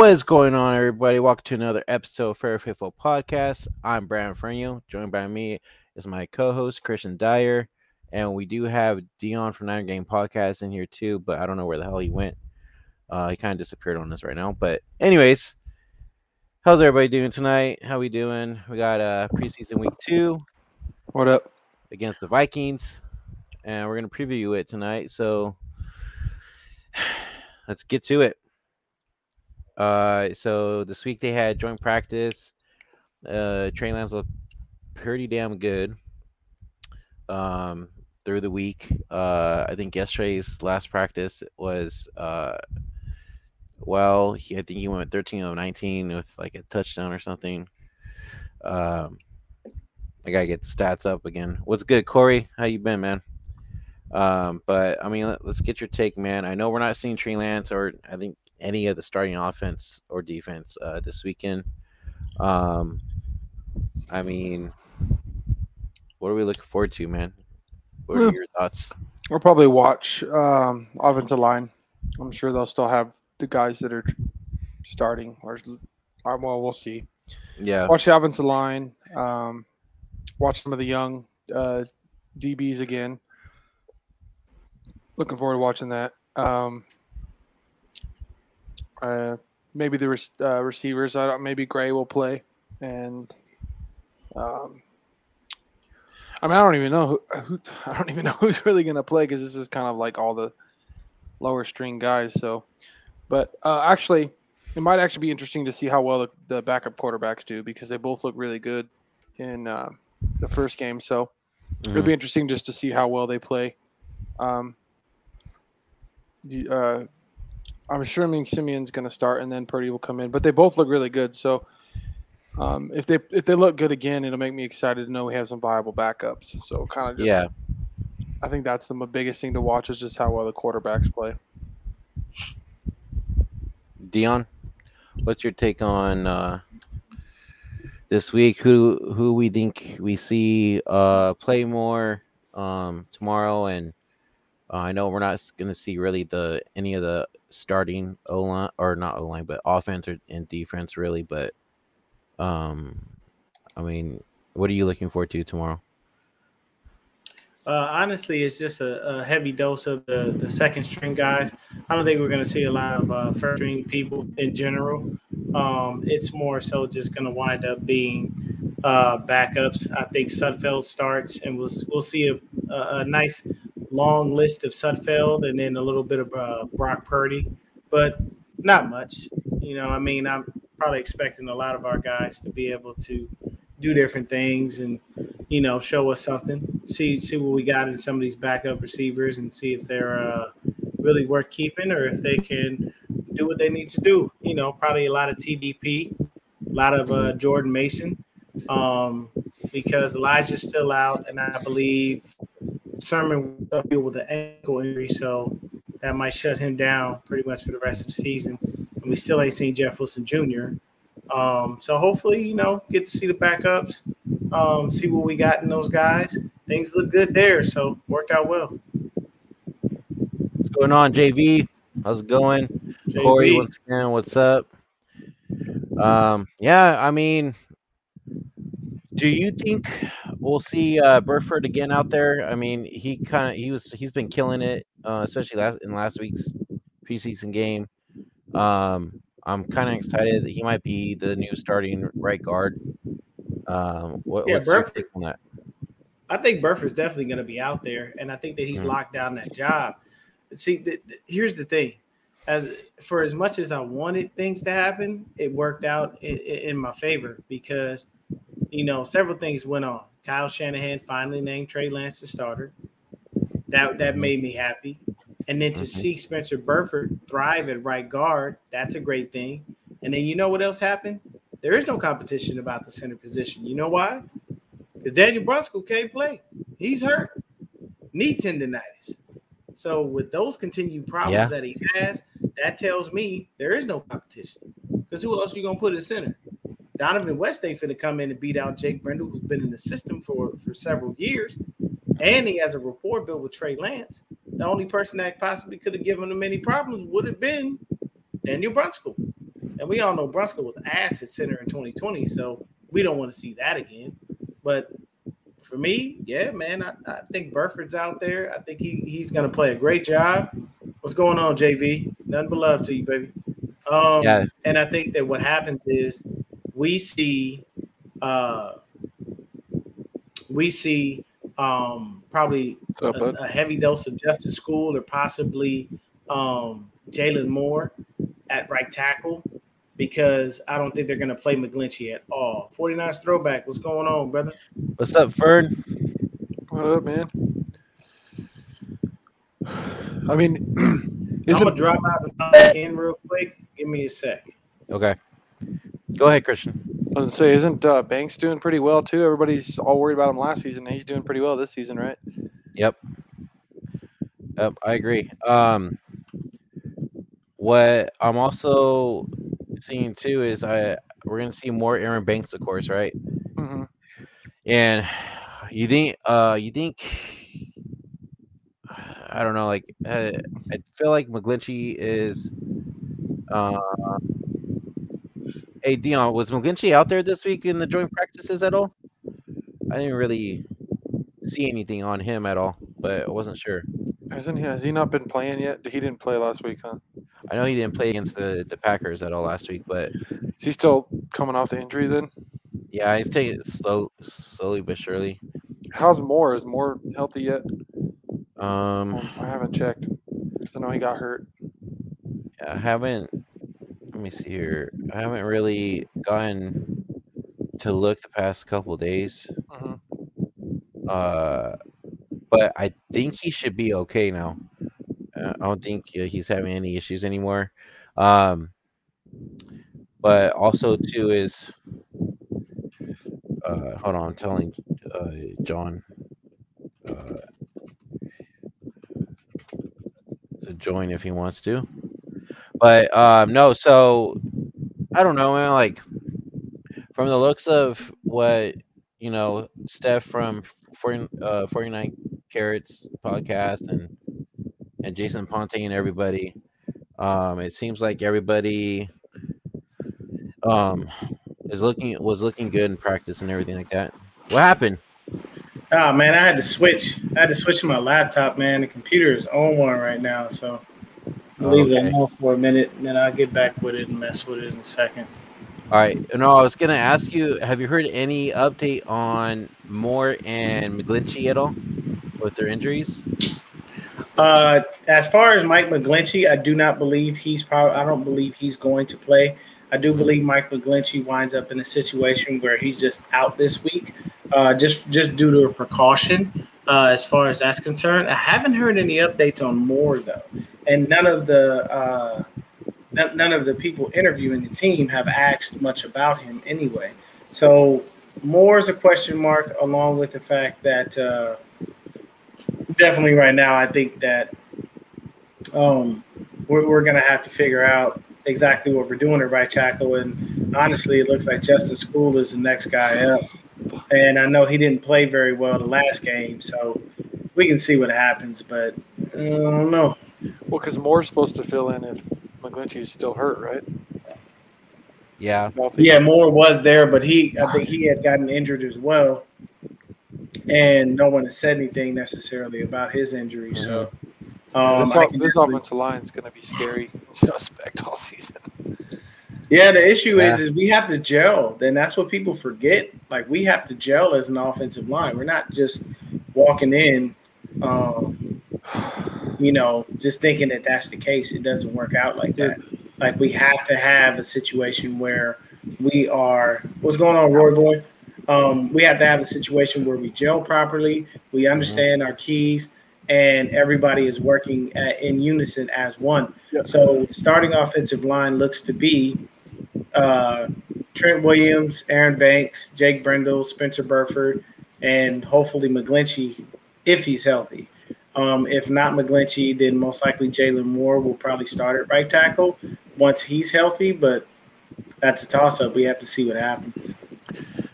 What is going on, everybody? Welcome to another episode of Fair Faithful Podcast. I'm Brandon Frenio. Joined by me is my co-host Christian Dyer, and we do have Dion from Nine Game Podcast in here too. But I don't know where the hell he went. Uh, he kind of disappeared on us right now. But anyways, how's everybody doing tonight? How we doing? We got uh preseason week two What up? against the Vikings, and we're gonna preview it tonight. So let's get to it. Uh, so this week they had joint practice. Uh, Trey Lance looked pretty damn good. Um, through the week. Uh, I think yesterday's last practice was uh, well, he, I think he went 13 of 19 with like a touchdown or something. Um, I gotta get the stats up again. What's good, Corey? How you been, man? Um, but I mean, let, us get your take, man. I know we're not seeing Trey Lance or I think any of the starting offense or defense uh, this weekend. Um, I mean, what are we looking forward to, man? What are your thoughts? We'll probably watch um, offensive line. I'm sure they'll still have the guys that are starting. Or uh, well, we'll see. Yeah, Watch the offensive line. Um, watch some of the young uh, DBs again. Looking forward to watching that. Um, uh, maybe the uh, receivers. I don't, maybe Gray will play, and um, I mean I don't even know who, who I don't even know who's really going to play because this is kind of like all the lower string guys. So, but uh, actually, it might actually be interesting to see how well the, the backup quarterbacks do because they both look really good in uh, the first game. So it'll Mhm. be interesting just to see how well they play. Um, the, uh, I'm assuming Simeon's going to start and then Purdy will come in, but they both look really good. So um, if they if they look good again, it'll make me excited to know we have some viable backups. So kind of just yeah. I think that's the biggest thing to watch is just how well the quarterbacks play. Dion, what's your take on uh, this week? Who who we think we see uh, play more um, tomorrow? And uh, I know we're not going to see really the any of the starting O line or not O line, but offense or, and defense really. But um, I mean, what are you looking forward to tomorrow? Uh, honestly, it's just a, a heavy dose of the, the second string guys. I don't think we're going to see a lot of uh, first string people in general. Um, it's more so just going to wind up being uh, backups. I think Sudfeld starts, and we'll we'll see a, a, nice long list of Sudfeld, and then a little bit of uh, Brock Purdy, but not much. You know, I mean, I'm probably expecting a lot of our guys to be able to do different things and you know, show us something. See see what we got in some of these backup receivers and see if they're uh, really worth keeping or if they can do what they need to do. You know, probably a lot of TDP, a lot of uh, Jordan Mason, um, because Elijah's still out, and I believe Sermon will deal with an ankle injury, so that might shut him down pretty much for the rest of the season. And we still ain't seen Jeff Wilson Jr. Um, so hopefully, you know, get to see the backups um, see what we got in those guys. Things look good there, so worked out well. What's going on, JV? How's it going? Corey, JV. once again, what's up? Um, yeah, I mean, do you think we'll see uh, Burford again out there? I mean, he kind of he was he's been killing it, uh, especially last in last week's preseason game. Um, I'm kind of excited that he might be the new starting right guard. Um, what, Yeah, what's your Burford. take on that? I think Burford's definitely going to be out there, and I think that he's Mhm. locked down that job. See, th- th- here's the thing: as for as much as I wanted things to happen, it worked out in, in my favor because you know several things went on. Kyle Shanahan finally named Trey Lance the starter. That that made me happy, and then to Mhm. see Spencer Burford thrive at right guard, that's a great thing. And then you know what else happened? There is no competition about the center position. You know why? Because Daniel Brunskill can't play. He's hurt. Knee tendonitis. So with those continued problems Yeah. that he has, that tells me there is no competition. Because who else are you gonna put at center? Dohnovan West ain't finna come in and beat out Jake Brendel, who's been in the system for, for several years. And he has a rapport built with Trey Lance. The only person that possibly could have given him any problems would have been Daniel Brunskill. and we all know Brunskill was ass at center in 2020, so we don't want to see that again. But for me, yeah, man, I, I think Burford's out there. I think he, he's going to play a great job. What's going on, JV? Nothing but love to you, baby. Um, Yeah. And I think that what happens is we see, uh, we see um, probably a, a heavy dose of Justin Skule or possibly um, Jaylon Moore at right tackle because I don't think they're going to play McGlinchey at all. 49ers throwback. What's going on, brother? What's up, Fern? What up, man? I mean, I'm gonna drop out of the back in real quick. Give me a sec. Okay. Go ahead, Christian. I was gonna say, isn't uh, Banks doing pretty well too? Everybody's all worried about him last season. He's doing pretty well this season, right? Yep. Yep, I agree. Um, what I'm also seeing too is I we're gonna see more Aaron Banks, of course, right? Mm-hmm. And you think, uh, you think, I don't know, like uh, I feel like McGlinchey is. Uh, hey Dion, was McGlinchey out there this week in the joint practices at all? I didn't really see anything on him at all, but I wasn't sure. Hasn't he? Has he not been playing yet? He didn't play last week, huh? I know he didn't play against the, the Packers at all last week, but Is he still coming off the injury then? yeah, he's taking it slow, slowly but surely. How's Moore? Is Moore healthy yet? Um, Oh, I haven't checked. I know he got hurt. I haven't. Let me see here. I haven't really gotten to look the past couple days. hmm Uh, but I think he should be okay now. Uh, I don't think uh, he's having any issues anymore. Um, but also too is, uh, hold on, I'm telling uh, John uh, to join if he wants to. But um, no, so I don't know, man. Like from the looks of what you know, Steph from 40, uh, 49 Carrots podcast and and Jason Ponte and everybody. Um, it seems like everybody um is looking was looking good in practice and everything like that. What happened? Oh man, I had to switch. I had to switch to my laptop, man. The computer is on one right now, so leave Okay. it for a minute, and then I'll get back with it and mess with it in a second. All right. No, I was gonna ask you. Have you heard any update on Moore and McGlinchey at all with their injuries? Uh, as far as Mike McGlinchey, I do not believe he's probably. I don't believe he's going to play. I do believe Mike McGlinchey winds up in a situation where he's just out this week, uh, just just due to a precaution. Uh, as far as that's concerned, I haven't heard any updates on Moore though, and none of the uh, none, of the people interviewing the team have asked much about him anyway. So Moore is a question mark, along with the fact that. Uh, definitely right now i think that um we're, we're gonna have to figure out exactly what we're doing at right tackle and honestly it looks like Justin Skule is the next guy up and i know he didn't play very well the last game so we can see what happens but uh, i don't know Well, because Moore's supposed to fill in if McGlinchey's still hurt, right? Yeah. Yeah moore was there but he i think he had gotten injured as well and no one has said anything necessarily about his injury so um, this I off- can this offensive line is going to be scary suspect all season. Yeah, the issue is Yeah. is we have to gel. Then that's what people forget. Like we have to gel as an offensive line. We're not just walking in, um, you know, just thinking that that's the case. It doesn't work out like that. Like we have to have a situation where we are. What's going on, Roy Boy? Um, we have to have a situation where we gel properly. We understand our keys, and everybody is working at, in unison as one. Yep. So starting offensive line looks to be uh, Trent Williams, Aaron Banks, Jake Brendel, Spencer Burford, and hopefully McGlinchey if he's healthy. Um, if not McGlinchey, then most likely Jaylon Moore will probably start at right tackle once he's healthy. But that's a toss up. We have to see what happens.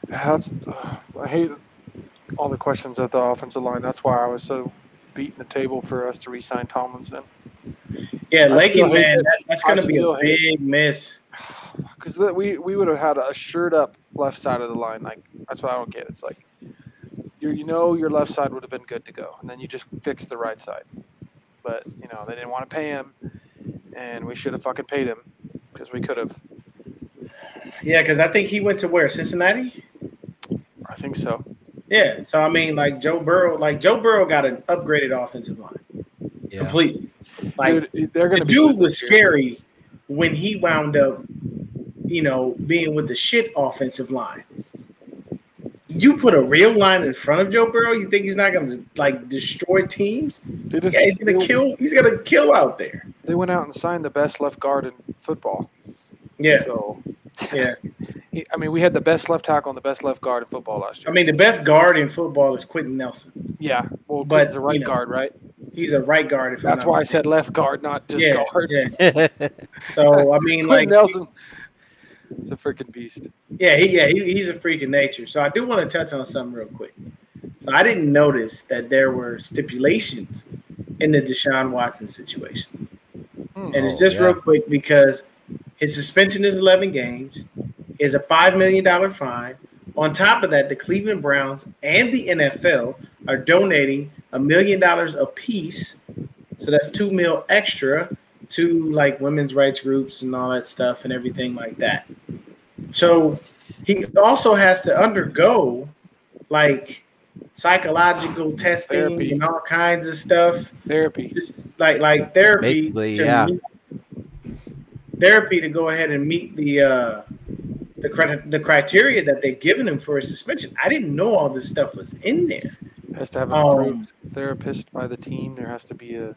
That's, uh, I hate all the questions at the offensive line. That's why I was so beating the table for us to re-sign Tomlinson. Yeah, I Lakey, man, that, that's going to be a big miss. Because we we would have had a shirt up left side of the line. Like that's what I don't get. It's like you you know your left side would have been good to go, and then you just fix the right side. But you know they didn't want to pay him, and we should have fucking paid him because we could have. Yeah, because I think he went to where Cincinnati. I think so. Yeah, so I mean, like Joe Burrow, like Joe Burrow got an upgraded offensive line Yeah. completely. Like Dude, they're the gonna be dude was scary when he wound up, you know, being with the shit offensive line. You put a real line in front of Joe Burrow, you think he's not going to like destroy teams? Yeah, he's going to kill. He's going to kill out there. They went out and signed the best left guard in football. Yeah, So, yeah. I mean, we had the best left tackle and the best left guard in football last year. I mean, the best guard in football is Quenton Nelson. yeah, well, but, but a right you know, guard, right? He's a right guard. If I'm That's not why I said left guard, not just yeah, guard. yeah. So I mean, Quenton like, Nelson, it's a freaking beast. Yeah, he, yeah, he, he's a freak of nature. So I do want to touch on something real quick. So I didn't notice that there were stipulations in the Deshaun Watson situation, Hmm. and it's Oh, just yeah. real quick because his suspension is 11 games, is a five million dollar fine. On top of that, the Cleveland Browns and the NFL are donating a million dollars apiece, so that's two mil extra to like women's rights groups and all that stuff and everything like that. So he also has to undergo like psychological testing Therapy. and all kinds of stuff, Therapy. just like like therapy. Basically, to yeah. meet- therapy to go ahead and meet the uh, the cri- the criteria that they've given him for a suspension. I didn't know all this stuff was in there. Has to have an Um, approved therapist by the team. There has to be a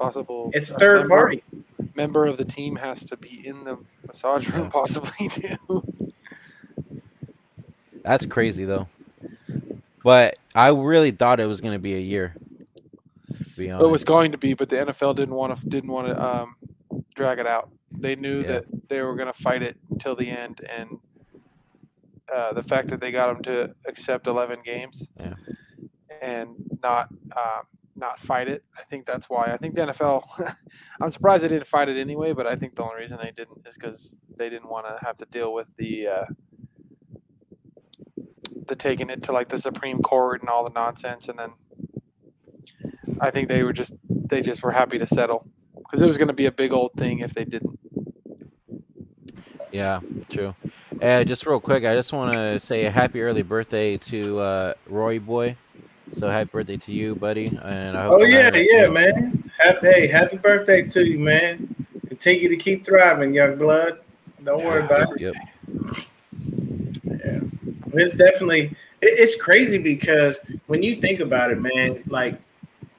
possible. It's a third member- party. Member of the team has to be in the massage room, possibly too. That's crazy though. But I really thought it was gonna be a year. To be honest. It was going to be, but the NFL didn't want to didn't want to um, drag it out. They knew Yeah. that they were going to fight it until the end, and uh, the fact that they got them to accept 11 games Yeah. and not um, not fight it, I think that's why. I think the NFL. I'm surprised they didn't fight it anyway, but I think the only reason they didn't is because they didn't want to have to deal with the. Uh, the taking it to like the Supreme Court and all the nonsense, and then I think they were just they just were happy to settle because it was going to be a big old thing if they didn't. Yeah, true. Uh, just real quick, I just want to say a happy early birthday to uh, Roy Boy. So happy birthday to you, buddy. And I hope Oh yeah, yeah, man. Happy, hey, happy birthday to you, man. Continue to keep thriving, young blood. Don't worry about it. Yep. Yeah, it's definitely it, it's crazy because when you think about it, man, like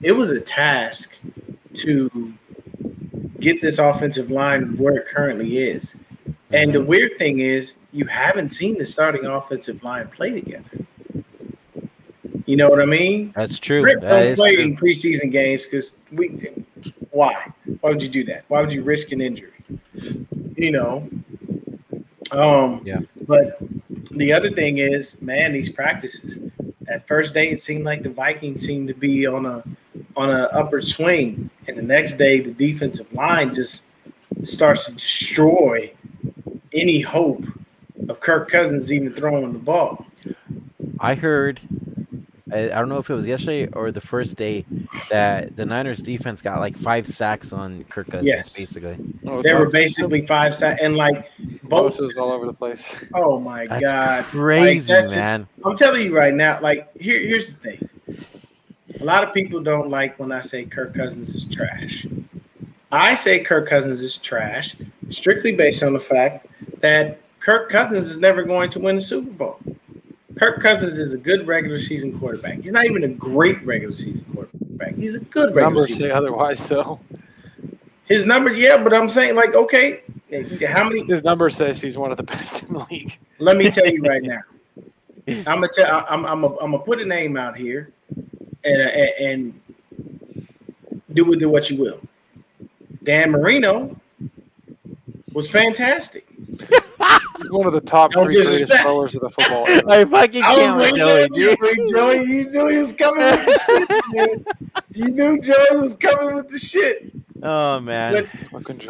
it was a task to get this offensive line where it currently is. And the mm-hmm. weird thing is, you haven't seen the starting offensive line play together. You know what I mean? That's true. Rip That don't play true. in preseason games because we. Why? Why would you do that? Why would you risk an injury? You know. Um. Yeah. But the other thing is, man, these practices. That first day, it seemed like the Vikings seemed to be on a on a upward swing, and the next day, the defensive line just starts to destroy any hope of Kirk Cousins even throwing the ball. I heard. I, I don't know if it was yesterday or the first day that the Niners defense got like five sacks on Kirk Cousins. Yes. Basically. Oh, They were basically five sacks, and like both was all over the place. Oh my That's god! crazy, that's just- man. I'm telling you right now. Like here, here's the thing. A lot of people don't like when I say Kirk Cousins is trash. I say Kirk Cousins is trash strictly based on the fact that Kirk Cousins is never going to win the Super Bowl. Kirk Cousins is a good regular season quarterback. He's not even a great regular season quarterback. He's a good regular season. Numbers season. say otherwise, though. His numbers, yeah, but I'm saying like, okay, how many His number says he's one of the best in the league. Let me tell you right now. I'm gonna tell. I'm. I'm. I'm gonna put a name out here, and uh, and, and do with it what you will. Dan Marino was fantastic. He's one of the top No three greatest disrespect. throwers of the football. I fucking can't was with waiting Joey, on you, dude. Joey. You knew he was coming with the shit, man. You knew Joey was coming with the shit. Oh man. But-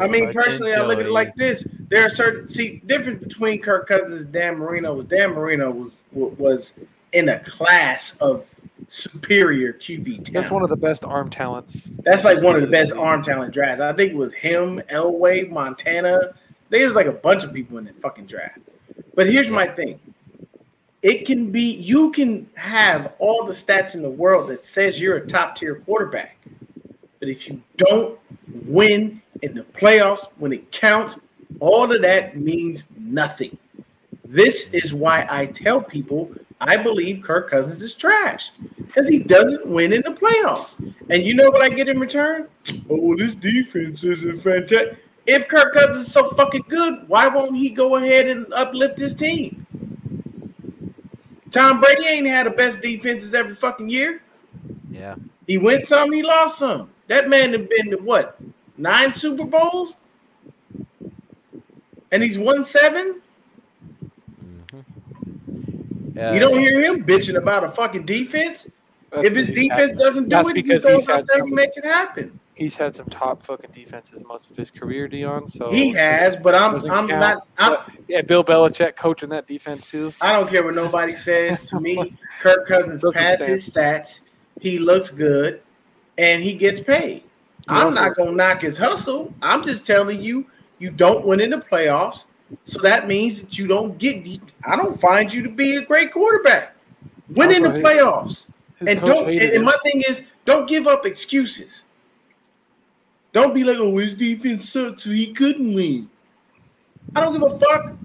I mean, personally, I look at it like this: there are certain see difference between Kirk Cousins and Dan Marino. Was Dan Marino was was in a class of superior QB talent. That's one of the best arm talents. That's like one of the best arm talent drafts. I think it was him, Elway, Montana. There was like a bunch of people in that fucking draft. But here's my thing. It can be you can have all the stats in the world that says you're a top tier quarterback. But if you don't win in the playoffs when it counts, all of that means nothing. This is why I tell people I believe Kirk Cousins is trash because he doesn't win in the playoffs. And you know what I get in return? Oh, this defense isn't fantastic. If Kirk Cousins is so fucking good, why won't he go ahead and uplift his team? Tom Brady ain't had the best defenses every fucking year. Yeah. He went some, he lost some. That man have been to what? Nine Super Bowls? And he's won seven? Mhm. You don't Uh, hear him bitching about a fucking defense. If his defense had- doesn't do that's it, he because goes out there and makes it happen. He's had some top fucking defenses most of his career, Dion. So He has, but I'm I'm count. not I'm, yeah, Bill Belichick coaching that defense too. I don't care what nobody says. To me, Kirk Cousins pads his stats. He looks good, and he gets paid. I'm not gonna knock his hustle. I'm just telling you, you don't win in the playoffs, so that means that you don't get. I don't find you to be a great quarterback. Win in the playoffs, and don't. And, and my thing is, don't give up excuses. Don't be like, oh, his defense sucked, so he couldn't win. I don't give a fuck.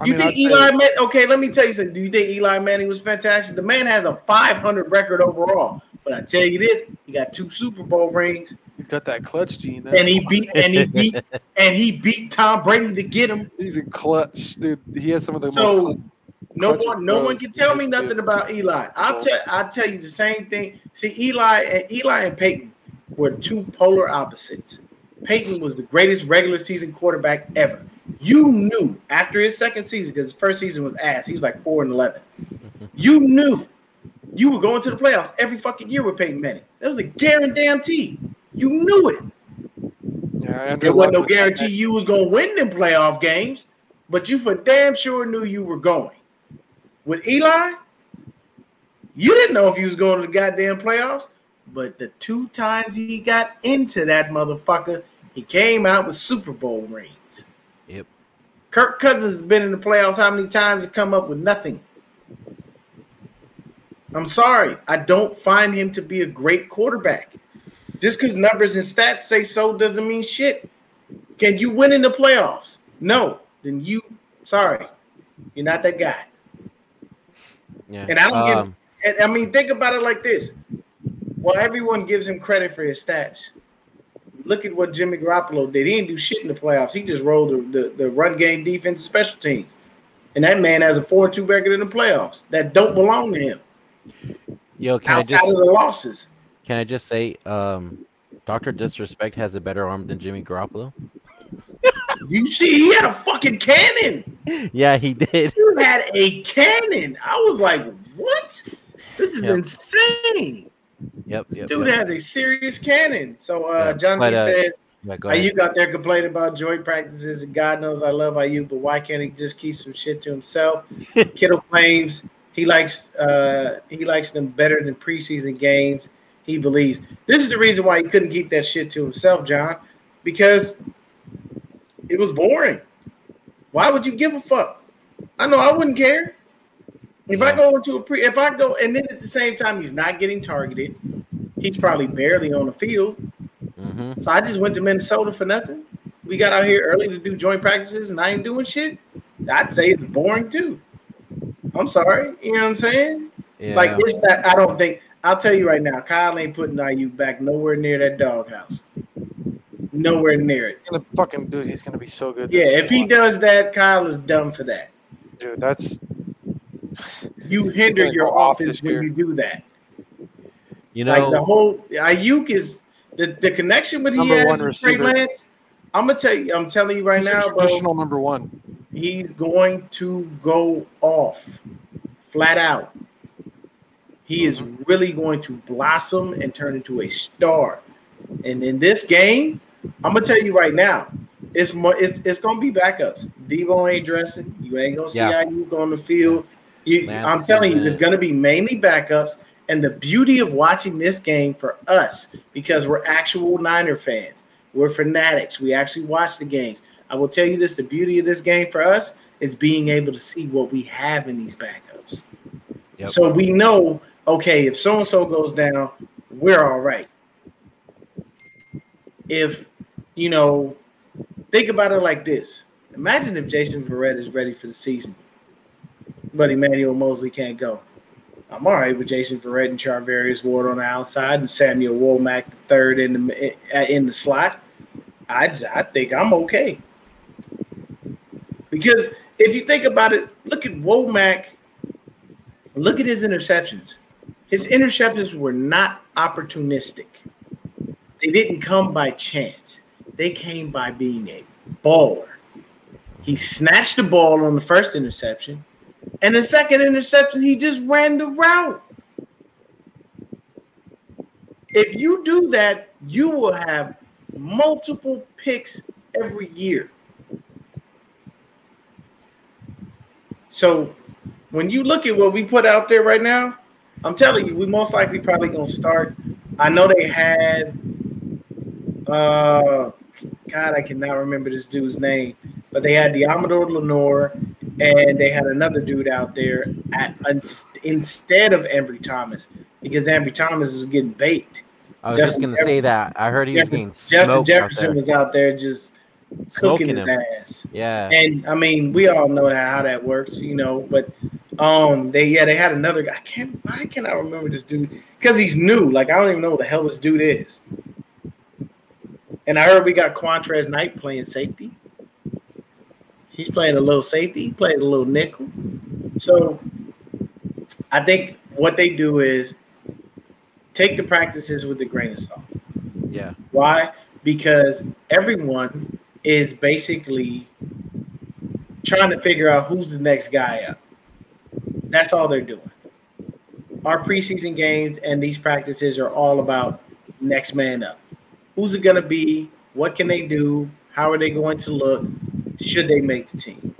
I you mean, think I'd say Eli Man? Okay, let me tell you something. Do you think Eli Manning was fantastic? The man has a 500 record overall, but I tell you this: he got two Super Bowl rings, he's got that clutch gene. and he beat and he beat and he beat Tom Brady to get him. he's a clutch, dude. He has some of the So no one, no one can tell me nothing about Eli. I'll tell, I'll tell you the same thing. See, Eli and Eli and Peyton were two polar opposites. Peyton was the greatest regular season quarterback ever. You knew after his second season, because his first season was ass. He was like four and eleven. You knew you were going to the playoffs every fucking year with Peyton Manning. That was a guarantee. You knew it. Yeah, There wasn't no guarantee you was gonna win them playoff games, but you for damn sure knew you were going. With Eli, you didn't know if he was going to the goddamn playoffs, but the two times he got into that motherfucker, he came out with Super Bowl rings. Yep. Kirk Cousins has been in the playoffs how many times and come up with nothing? I'm sorry, I don't find him to be a great quarterback. Just because numbers and stats say so doesn't mean shit. Can you win in the playoffs? No. Then you, sorry, you're not that guy. Yeah. And I don't Um, And I mean, think about it like this. Well, everyone gives him credit for his stats. Look at what Jimmy Garoppolo did. He didn't do shit in the playoffs. He just rolled the, the, the run game, defense, and special teams. And that man has a 4 2 record in the playoffs that don't belong to him Yo, can I outside just of the losses. can I just say, um, Doctor Disrespect has a better arm than Jimmy Garoppolo? You see, he had a fucking cannon. yeah, he did. You had a cannon. I was like, what? This is Yep. insane. Yep. This yep, dude yep. has a serious cannon. So uh Jonathan but, uh, says Yeah. Aiyuk out there complaining about joint practices, and God knows I love Aiyuk, but why can't he just keep some shit to himself? Kittle claims he likes uh, he likes them better than preseason games. He believes this is the reason why he couldn't keep that shit to himself, John, because it was boring. Why would you give a fuck? I know I wouldn't care. If I go into a pre, if I go, and then at the same time he's not getting targeted, he's probably barely on the field. Mhm. So I just went to Minnesota for nothing. We got out here early to do joint practices, and I ain't doing shit. I'd say it's boring too. I'm sorry, you know what I'm saying? Yeah. Like it's not. I don't think. I'll tell you right now, Kyle ain't putting Aiyuk back nowhere near that doghouse. Nowhere near it. He's gonna fucking dude. He's gonna be so good. Yeah, if he year. does that, Kyle is dumb for that. dude, that's You hinder your offense when you do that. you know, like the whole Aiyuk is the, the connection with he has with Trey. Lance. I'm gonna tell you. I'm telling you right he's a now, bro. traditional number one. He's going to go off flat out. He is Mm-hmm. really going to blossom and turn into a star. And in this game, I'm gonna tell you right now, it's more it's it's gonna be backups. Deebo ain't dressing. You ain't gonna see Yeah. how you go on the field. You, Man, I'm telling you, it's gonna be mainly backups. And the beauty of watching this game for us, because we're actual Niner fans, we're fanatics. We actually watch the games. I will tell you this: the beauty of this game for us is being able to see what we have in these backups. Yep. So we know, okay, if so and so goes down, we're all right. If you know, think about it like this: Imagine if Jason Verrett is ready for the season, but Emmanuel Moseley can't go. I'm all right with Jason Verrett and Charvarius Ward on the outside and Samuel Womack the third in the eh, in the slot. I I think I'm okay because if you think about it, look at Womack. Look at his interceptions. His interceptions were not opportunistic. They didn't come by chance. They came by being a baller. He snatched the ball on the first interception, and the second interception, he just ran the route. If you do that, you will have multiple picks every year. So when you look at what we put out there right now, I'm telling you, we most likely probably gonna start. I know they had uh God, I cannot remember this dude's name, but they had Deommodore Lenoir and they had another dude out there at instead of Ambry Thomas because Ambry Thomas was getting baked. I was Justin just gonna say that. I heard he was Justin, getting Justin smoked out Jefferson was out there just cooking his him. ass. Yeah. And I mean, we all know that how that works, you know. But um, they yeah, they had another guy. I can't. Why can I remember this dude? Because he's new. Like I don't even know what the hell this dude is. And I heard we got Qwuantrezz Knight playing safety. He's playing a little safety. He played a little nickel. So I think what they do is take the practices with a grain of salt. Yeah. Why? Because everyone is basically trying to figure out who's the next guy up. That's all they're doing. Our preseason games and these practices are all about next man up. Who's it going to be? What can they do? How are they going to look? Should they make the team?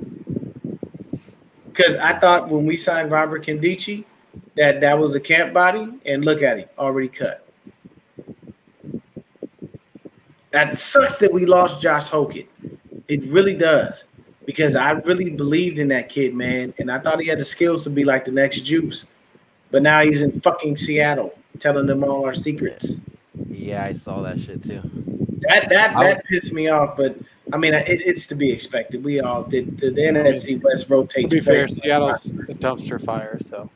Because I thought when we signed Robert Kendici that that was a camp body, and look at him, already cut. That sucks that we lost Josh Hokit. It really does. Because I really believed in that kid, man. And I thought he had the skills to be like the next Juice. But now he's in fucking Seattle telling them all our secrets. Yeah, I saw that shit too. That that I that pissed me off, but I mean, it, it's to be expected. We all did. The, the NFC West To rotates. be fair. Seattle's a dumpster fire, so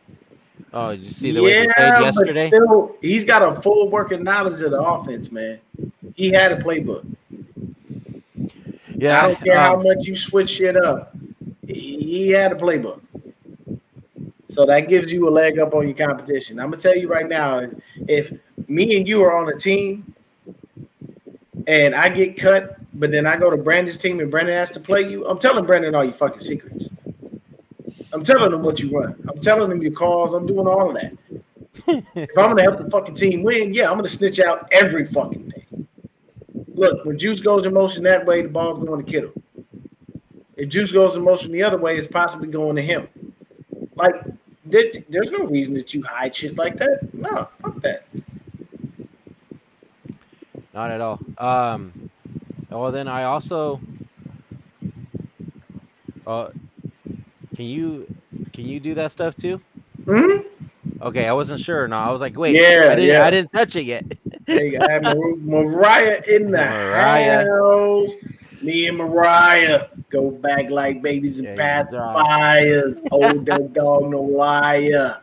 Oh, did you see the way they yeah, played but still, he's got a full working knowledge of the offense, man. He had a playbook. Yeah. I don't care how um, much you switch shit up. He, he had a playbook. So that gives you a leg up on your competition. I'm gonna tell you right now, if, if me and you are on a team and I get cut, but then I go to Brandon's team and Brandon has to play you, I'm telling Brandon all your fucking secrets. I'm telling him what you run. I'm telling him your calls. I'm doing all of that. if I'm gonna help the fucking team win, yeah, I'm gonna snitch out every fucking thing. Look, when Juice goes in motion that way, the ball's going to Kittle. If Juice goes in motion the other way, it's possibly going to him. Like, there, there's no reason that you hide shit like that. No, fuck that. Not at all. Um, well, then I also. Uh, can you can you do that stuff too? hmm Okay, I wasn't sure. No, I was like, wait, Yeah, I didn't, yeah. I didn't touch it yet. Hey, I have Mar- Mariah in the Mariah. house. Me and Mariah go back like babies and Yeah, pacifiers. Old dog no liar.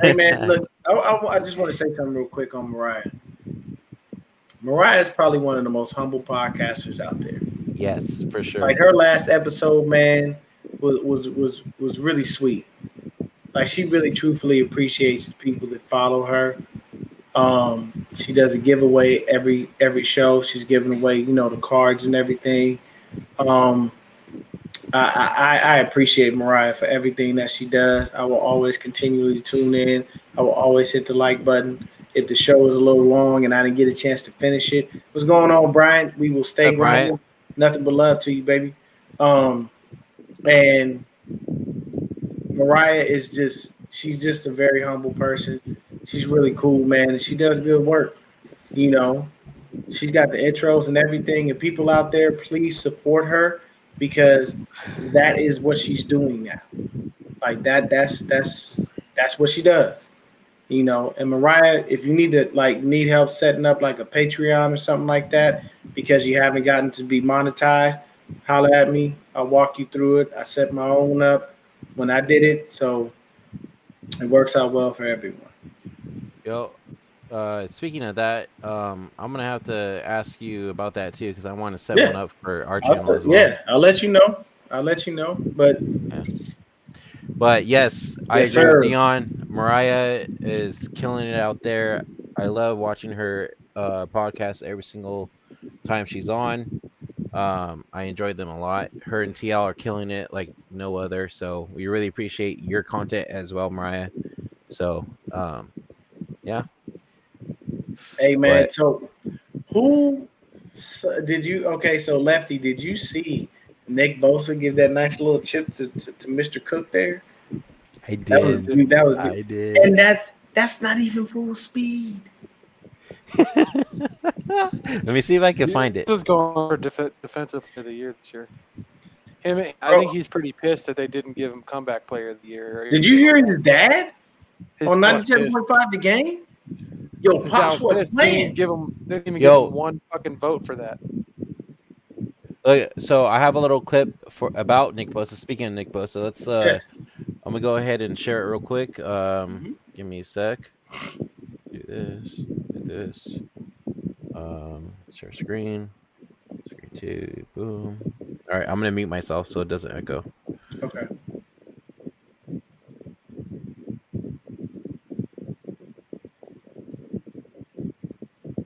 Hey man, look, I, I, I just want to say something real quick on Mariah. Mariah is probably one of the most humble podcasters out there. yes, for sure. Like her last episode, man, was was was was really sweet. Like she really truthfully appreciates the people that follow her. Um, she does a giveaway every every show. She's giving away, you know, the cards and everything. Um, I, I I appreciate Mariah for everything that she does. I will always continually tune in. I will always hit the like button. If the show was a little long and I didn't get a chance to finish it. What's going on, Brian? We will stay Brian. grinding. Nothing but love to you, baby. Um, and Mariah is just she's just a very humble person. She's really cool, man, and she does good work. You know, she's got the intros and everything. And people out there, please support her because that is what she's doing now. Like that, that's that's that's what she does. You know, and Mariah, if you need to like need help setting up like a Patreon or something like that because you haven't gotten to be monetized, holler at me. I'll walk you through it. I set my own up when I did it, so it works out well for everyone. Yo, uh, speaking of that, um, I'm gonna have to ask you about that too because I want to set Yeah. one up for our I'll channel as well. yeah, I'll let you know. I'll let you know. But But yes, I Yes, agree with. Dion. Mariah is killing it out there. I love watching her uh, podcast every single time she's on. Um, I enjoyed them a lot. Her and TL are killing it like no other. So we really appreciate your content as well, Mariah. So um, yeah. Hey man, But- so who so did you? Okay, so Lefty, did you see Nick Bosa give that nice little chip to, to, to Mr. Cook there? I That was did. that was, I did. and that's that's not even full speed. Let me see if I can find it. This is going for def- defensive player of the year this year. Him, I think he's pretty pissed that they didn't give him comeback player of the year. Did you hear his dad His on dad's ninety seven pissed. point five the game? Yo, Pops dad was was pissed. They didn't even playing. give him. They didn't even Yo. give him one fucking vote for that. Look, so I have a little clip for about Nick Bosa. Speaking of Nick Bosa, let's uh, Yes. I'm gonna go ahead and share it real quick. Um, Mhm. give me a sec. Do this. Do this. Um, share screen. Screen two. Boom. All right, I'm gonna mute myself so it doesn't echo. Okay.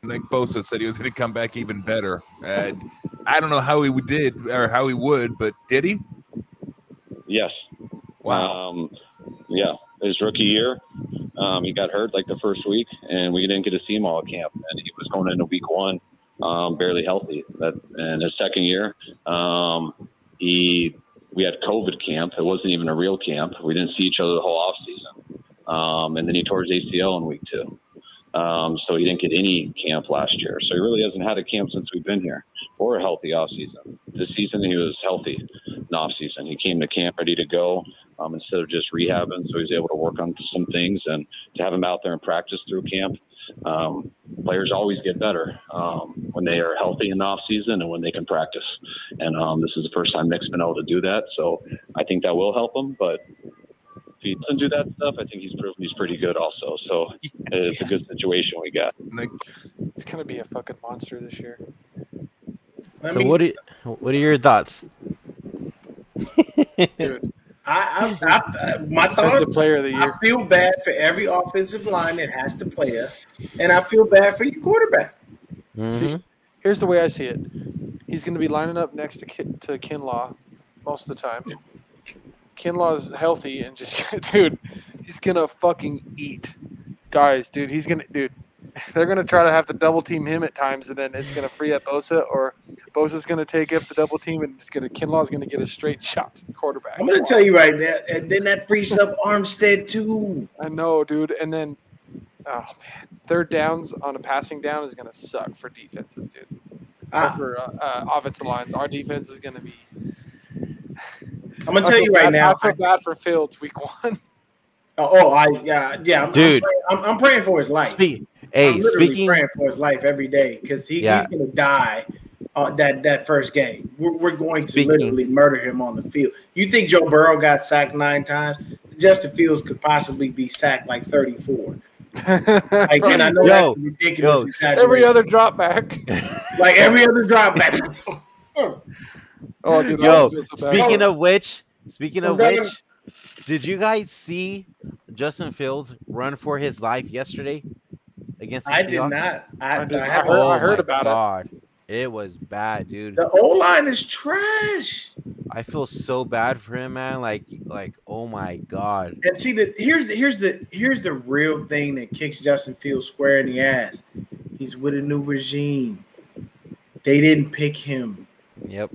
Nick Bosa said he was going to come back even better. And I don't know how he did or how he would, but did he? Yes. Wow. Um, yeah, his rookie year, um, he got hurt like the first week, and we didn't get to see him all at camp. And he was going into week one, um, barely healthy. That and his second year, um, he we had COVID camp. It wasn't even a real camp. We didn't see each other the whole off season. Um, and then he tore his ACL in week two. Um, so he didn't get any camp last year. So he really hasn't had a camp since we've been here or a healthy off season. This season he was healthy in off season. He came to camp ready to go um, instead of just rehabbing. So he's able to work on some things and to have him out there and practice through camp. Um, players always get better um, when they are healthy in the off season and when they can practice. And um, this is the first time Nick's been able to do that. So I think that will help him. But if he doesn't do that stuff, I think he's proven he's pretty good also. So it's a good situation we got. Nick, He's gonna be a fucking monster this year. I so mean, what? Are, what are your thoughts? Dude, I, I, I, my defensive thoughts. player of the year. I feel bad for every offensive line that has to play us, and I feel bad for your quarterback. Mhm. Here's the way I see it. He's going to be lining up next to Kin- to Kinlaw most of the time. Kinlaw's healthy and just dude, he's gonna fucking eat guys, dude. He's gonna dude. They're gonna try to have to double team him at times, and then it's gonna free up Bosa, or Bosa's gonna take up the double team, and it's gonna Kinlaw's gonna get a straight shot to the quarterback. I'm going to tell you right now, and then that frees up Armstead too. I know, dude. And then, oh man, third downs on a passing down is gonna suck for defenses, dude. Or I, for uh, uh, offensive lines, our defense is gonna be. I'm going to tell you right bad- now. I feel bad for Fields week one. oh, I yeah, yeah, I'm, Dude. I'm, praying, I'm, I'm praying for his life. Speak. Hey, I'm literally speaking. praying for his life every day because he, Yeah. he's going to die. Uh, that that first game, we're, we're going to Speaking- literally murder him on the field. You think Joe Burrow got sacked nine times? Justin Fields could possibly be sacked like 34. Like, and I know Yo, that's ridiculous. yo, exaggeration. Every other drop back. like every other drop back. Oh, dude, Yo, feel so bad. Speaking of which, speaking of I'm gonna- which, did you guys see Justin Fields run for his life yesterday against the I did not. I, I did I not. heard- Oh I heard my about it. God. It was bad, dude. The O line is trash. I feel so bad for him, man. Like, like, oh my god. And see the here's the here's the here's the real thing that kicks Justin Fields square in the ass. He's with a new regime. They didn't pick him. Yep.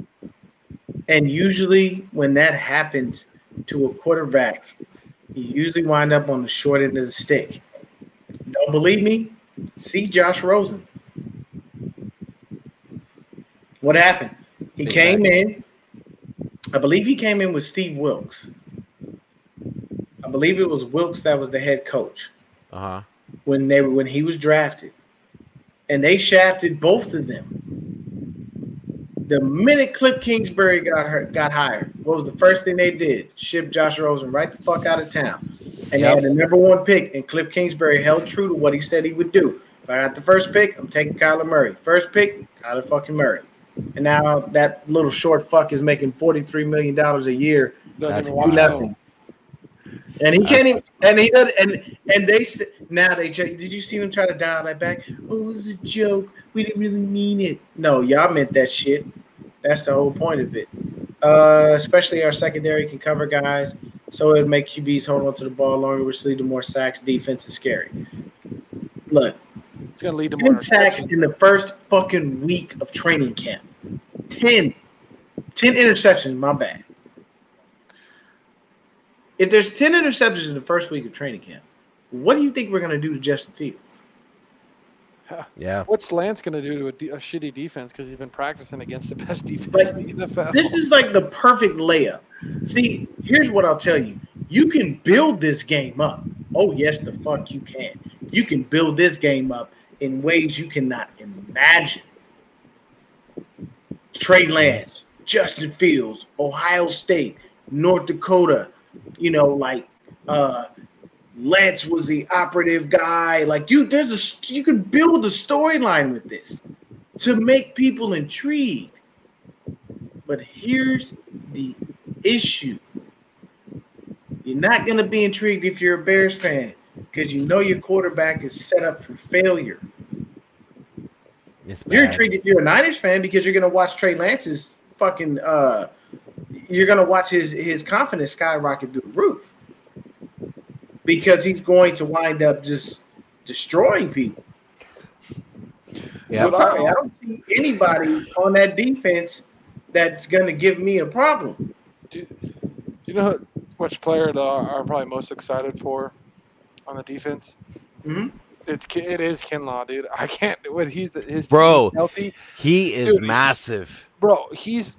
And usually when that happens to a quarterback, you usually wind up on the short end of the stick. Don't believe me? See Josh Rosen. What happened? He Big came in. I believe he came in with Steve Wilks. I believe it was Wilkes that was the head coach Uh huh. when they when he was drafted, and they shafted both of them. The minute Cliff Kingsbury got hurt, got hired, what was the first thing they did? Ship Josh Rosen right the fuck out of town, and Yep. they had the number one pick. And Cliff Kingsbury held true to what he said he would do. If I got the first pick, I'm taking Kyler Murray. First pick, Kyler fucking Murray. And now that little short fuck is making forty three million dollars a year Doesn't That's do nothing. And he can't even. And he does. And and they s- now they. Did you see them try to dial that back? Oh, it was a joke. We didn't really mean it. No, y'all meant that shit. That's the whole point of it. Uh, especially our secondary can cover guys, so it make QBs hold on to the ball longer, which lead to more sacks. Defense is scary. Look, It's gonna lead to more sacks in the first fucking week of training camp. 10. 10 interceptions, my bad. If there's 10 interceptions in the first week of training camp, what do you think we're going to do to Justin Fields? Yeah. What's Lance gonna do to a, de- a shitty defense because he's been practicing against the best defense But in the NFL? This is like the perfect layup. See, here's what I'll tell you. You can build this game up. Oh, yes, the fuck you can. You can build this game up in ways you cannot imagine. Trey Lance, Justin Fields, Ohio State, North Dakota, you know, like uh Lance was the operative guy. Like you, there's a you can build a storyline with this to make people intrigued. But here's the issue. You're not going to be intrigued if you're a Bears fan because you know your quarterback is set up for failure. You're intrigued if you're a Niners fan because you're going to watch Trey Lance's fucking uh you're going to watch his his confidence skyrocket through the roof. Because he's going to wind up just destroying people. Yeah. I'm sorry, I don't see anybody on that defense that's going to give me a problem. Do, do you know which player the, are probably most excited for on the defense? Mhm. It's Ki- it is Kinlaw, dude. I can't. When he's his Bro. healthy, He is Dude, massive. bro. He's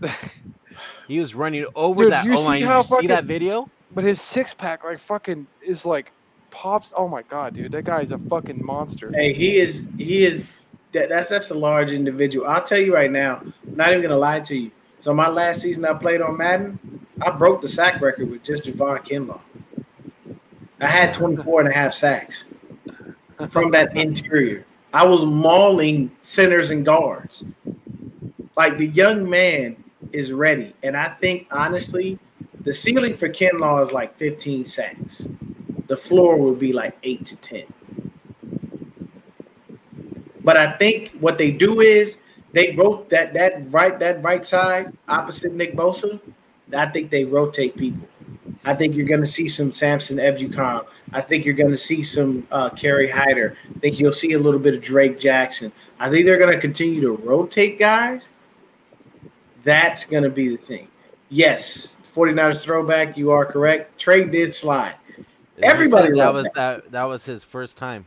He was running over Dude, that you O line. see Did how you see that video? But his six pack like fucking is like pops. Oh my god, dude, that guy's a fucking monster. Hey, he is he is that, that's that's a large individual. I'll tell you right now, I'm not even gonna lie to you. So my last season I played on Madden, I broke the sack record with just Javon Kinlaw. I had 24 and a half sacks from that interior. I was mauling centers and guards. Like the young man is ready. And I think honestly, the ceiling for Kinlaw is like 15 sacks. The floor would be like eight to 10. But I think what they do is they wrote that that right that right side opposite Nick Bosa. I think they rotate people. I think you're going to see some Samson Ebukam. I think you're going to see some uh, Kerry Hyder. I think you'll see a little bit of Drake Jackson. I think they're going to continue to rotate guys. That's going to be the thing. Yes, 49ers throwback. You are correct. Trey did slide. He Everybody that loved was that. that. That was his first time.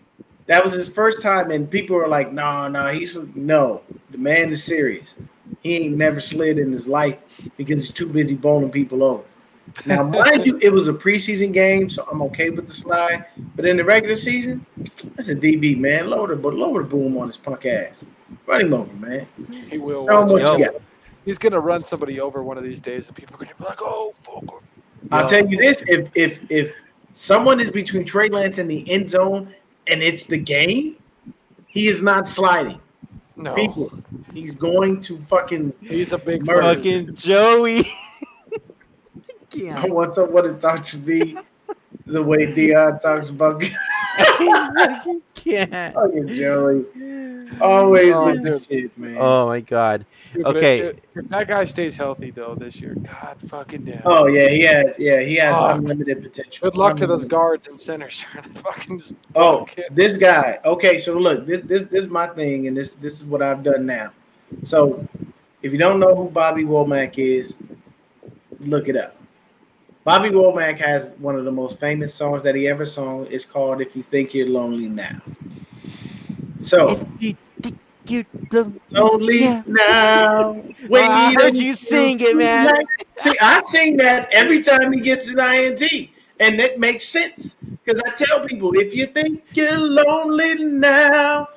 That was his first time, and people were like, "No, no, he's no. The man is serious. He ain't never slid in his life because he's too busy bowling people over." Now, mind you, it was a preseason game, so I'm okay with the slide. But in the regular season, that's a DB man. Lower the but lower the boom on his punk ass. Run him over, man. He will. Show him watch what you got. He's gonna run somebody over one of these days, and people are gonna be like, "Oh, fuck." I'll Yo. tell you this: if if if someone is between Trey Lance and the end zone, and it's the game, he is not sliding. no, People, he's going to fucking he's a big Murder. fucking. Fucking Joey. I yeah. want someone to talk to me the way Dion talks about Fucking can't. fucking Joey. Always Oh, with the dude. shit, man. Oh my god. Dude, Okay. If, if that guy stays healthy though this year, God fucking damn. Oh yeah, he has. Yeah, he has Fuck. unlimited potential. Good luck to those guards and centers trying to fucking. Oh, block this guy. Okay, so look, this this this is my thing, and this this is what I've done now. So, if you don't know who Bobby Womack is, look it up. Bobby Womack has one of the most famous songs that he ever sung. It's called "If You Think You're Lonely Now." So You- you- you- lonely Yeah. now. Oh, I heard you sing it, man. See, I sing that every time he gets an INT, and that makes sense because I tell people if you think you're lonely now,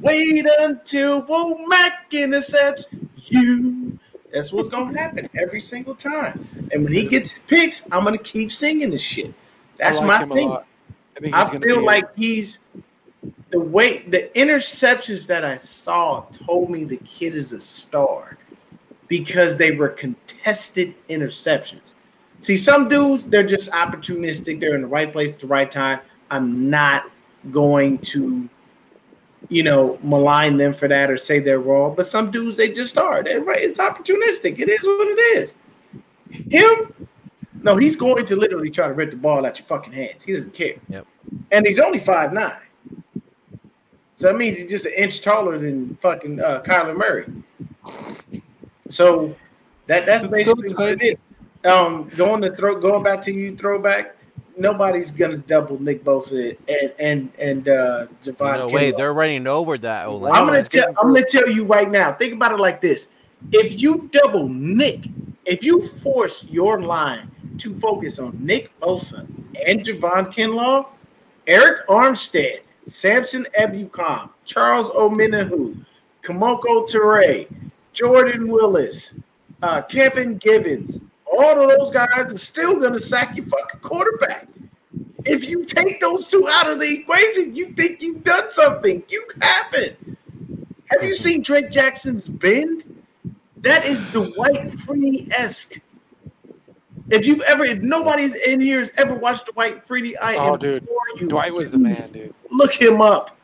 wait until Womack intercepts you. That's what's gonna happen every single time. And when he gets picks, I'm gonna keep singing this shit. That's like my him thing. I, think I feel be- like he's the way the interceptions that I saw told me the kid is a star because they were contested interceptions. See, some dudes they're just opportunistic. They're in the right place at the right time. I'm not going to, you know, malign them for that or say they're wrong. But some dudes they just are. They're right. It's opportunistic. It is what it is. Him, no, he's going to literally try to rip the ball out your fucking hands. He doesn't care. Yep. And he's only five nine. So that means he's just an inch taller than fucking uh, Kyler Murray. So that that's basically what it is. Um, going to throw going back to you throwback. Nobody's gonna double Nick Bosa and and and uh, Javon. No way, they're running over that O I'm gonna tell I'm gonna tell you right now. Think about it like this: if you double Nick, if you force your line to focus on Nick Bosa and Javon Kinlaw, Arik Armstead, Samson Ebukam, Charles Omenihu, Kemoko Turay, Jordan Willis, uh, Kevin Givens, all of those guys are still gonna sack your fucking quarterback. If you take those two out of the equation, you think you've done something. You haven't. Have you seen Drake Jackson's bend? That is Dwight Freeney esque. If you've ever, if nobody's in here has ever watched Dwight Freeney, I Oh, implore dude. you. Dwight was the man, dude. Look him up.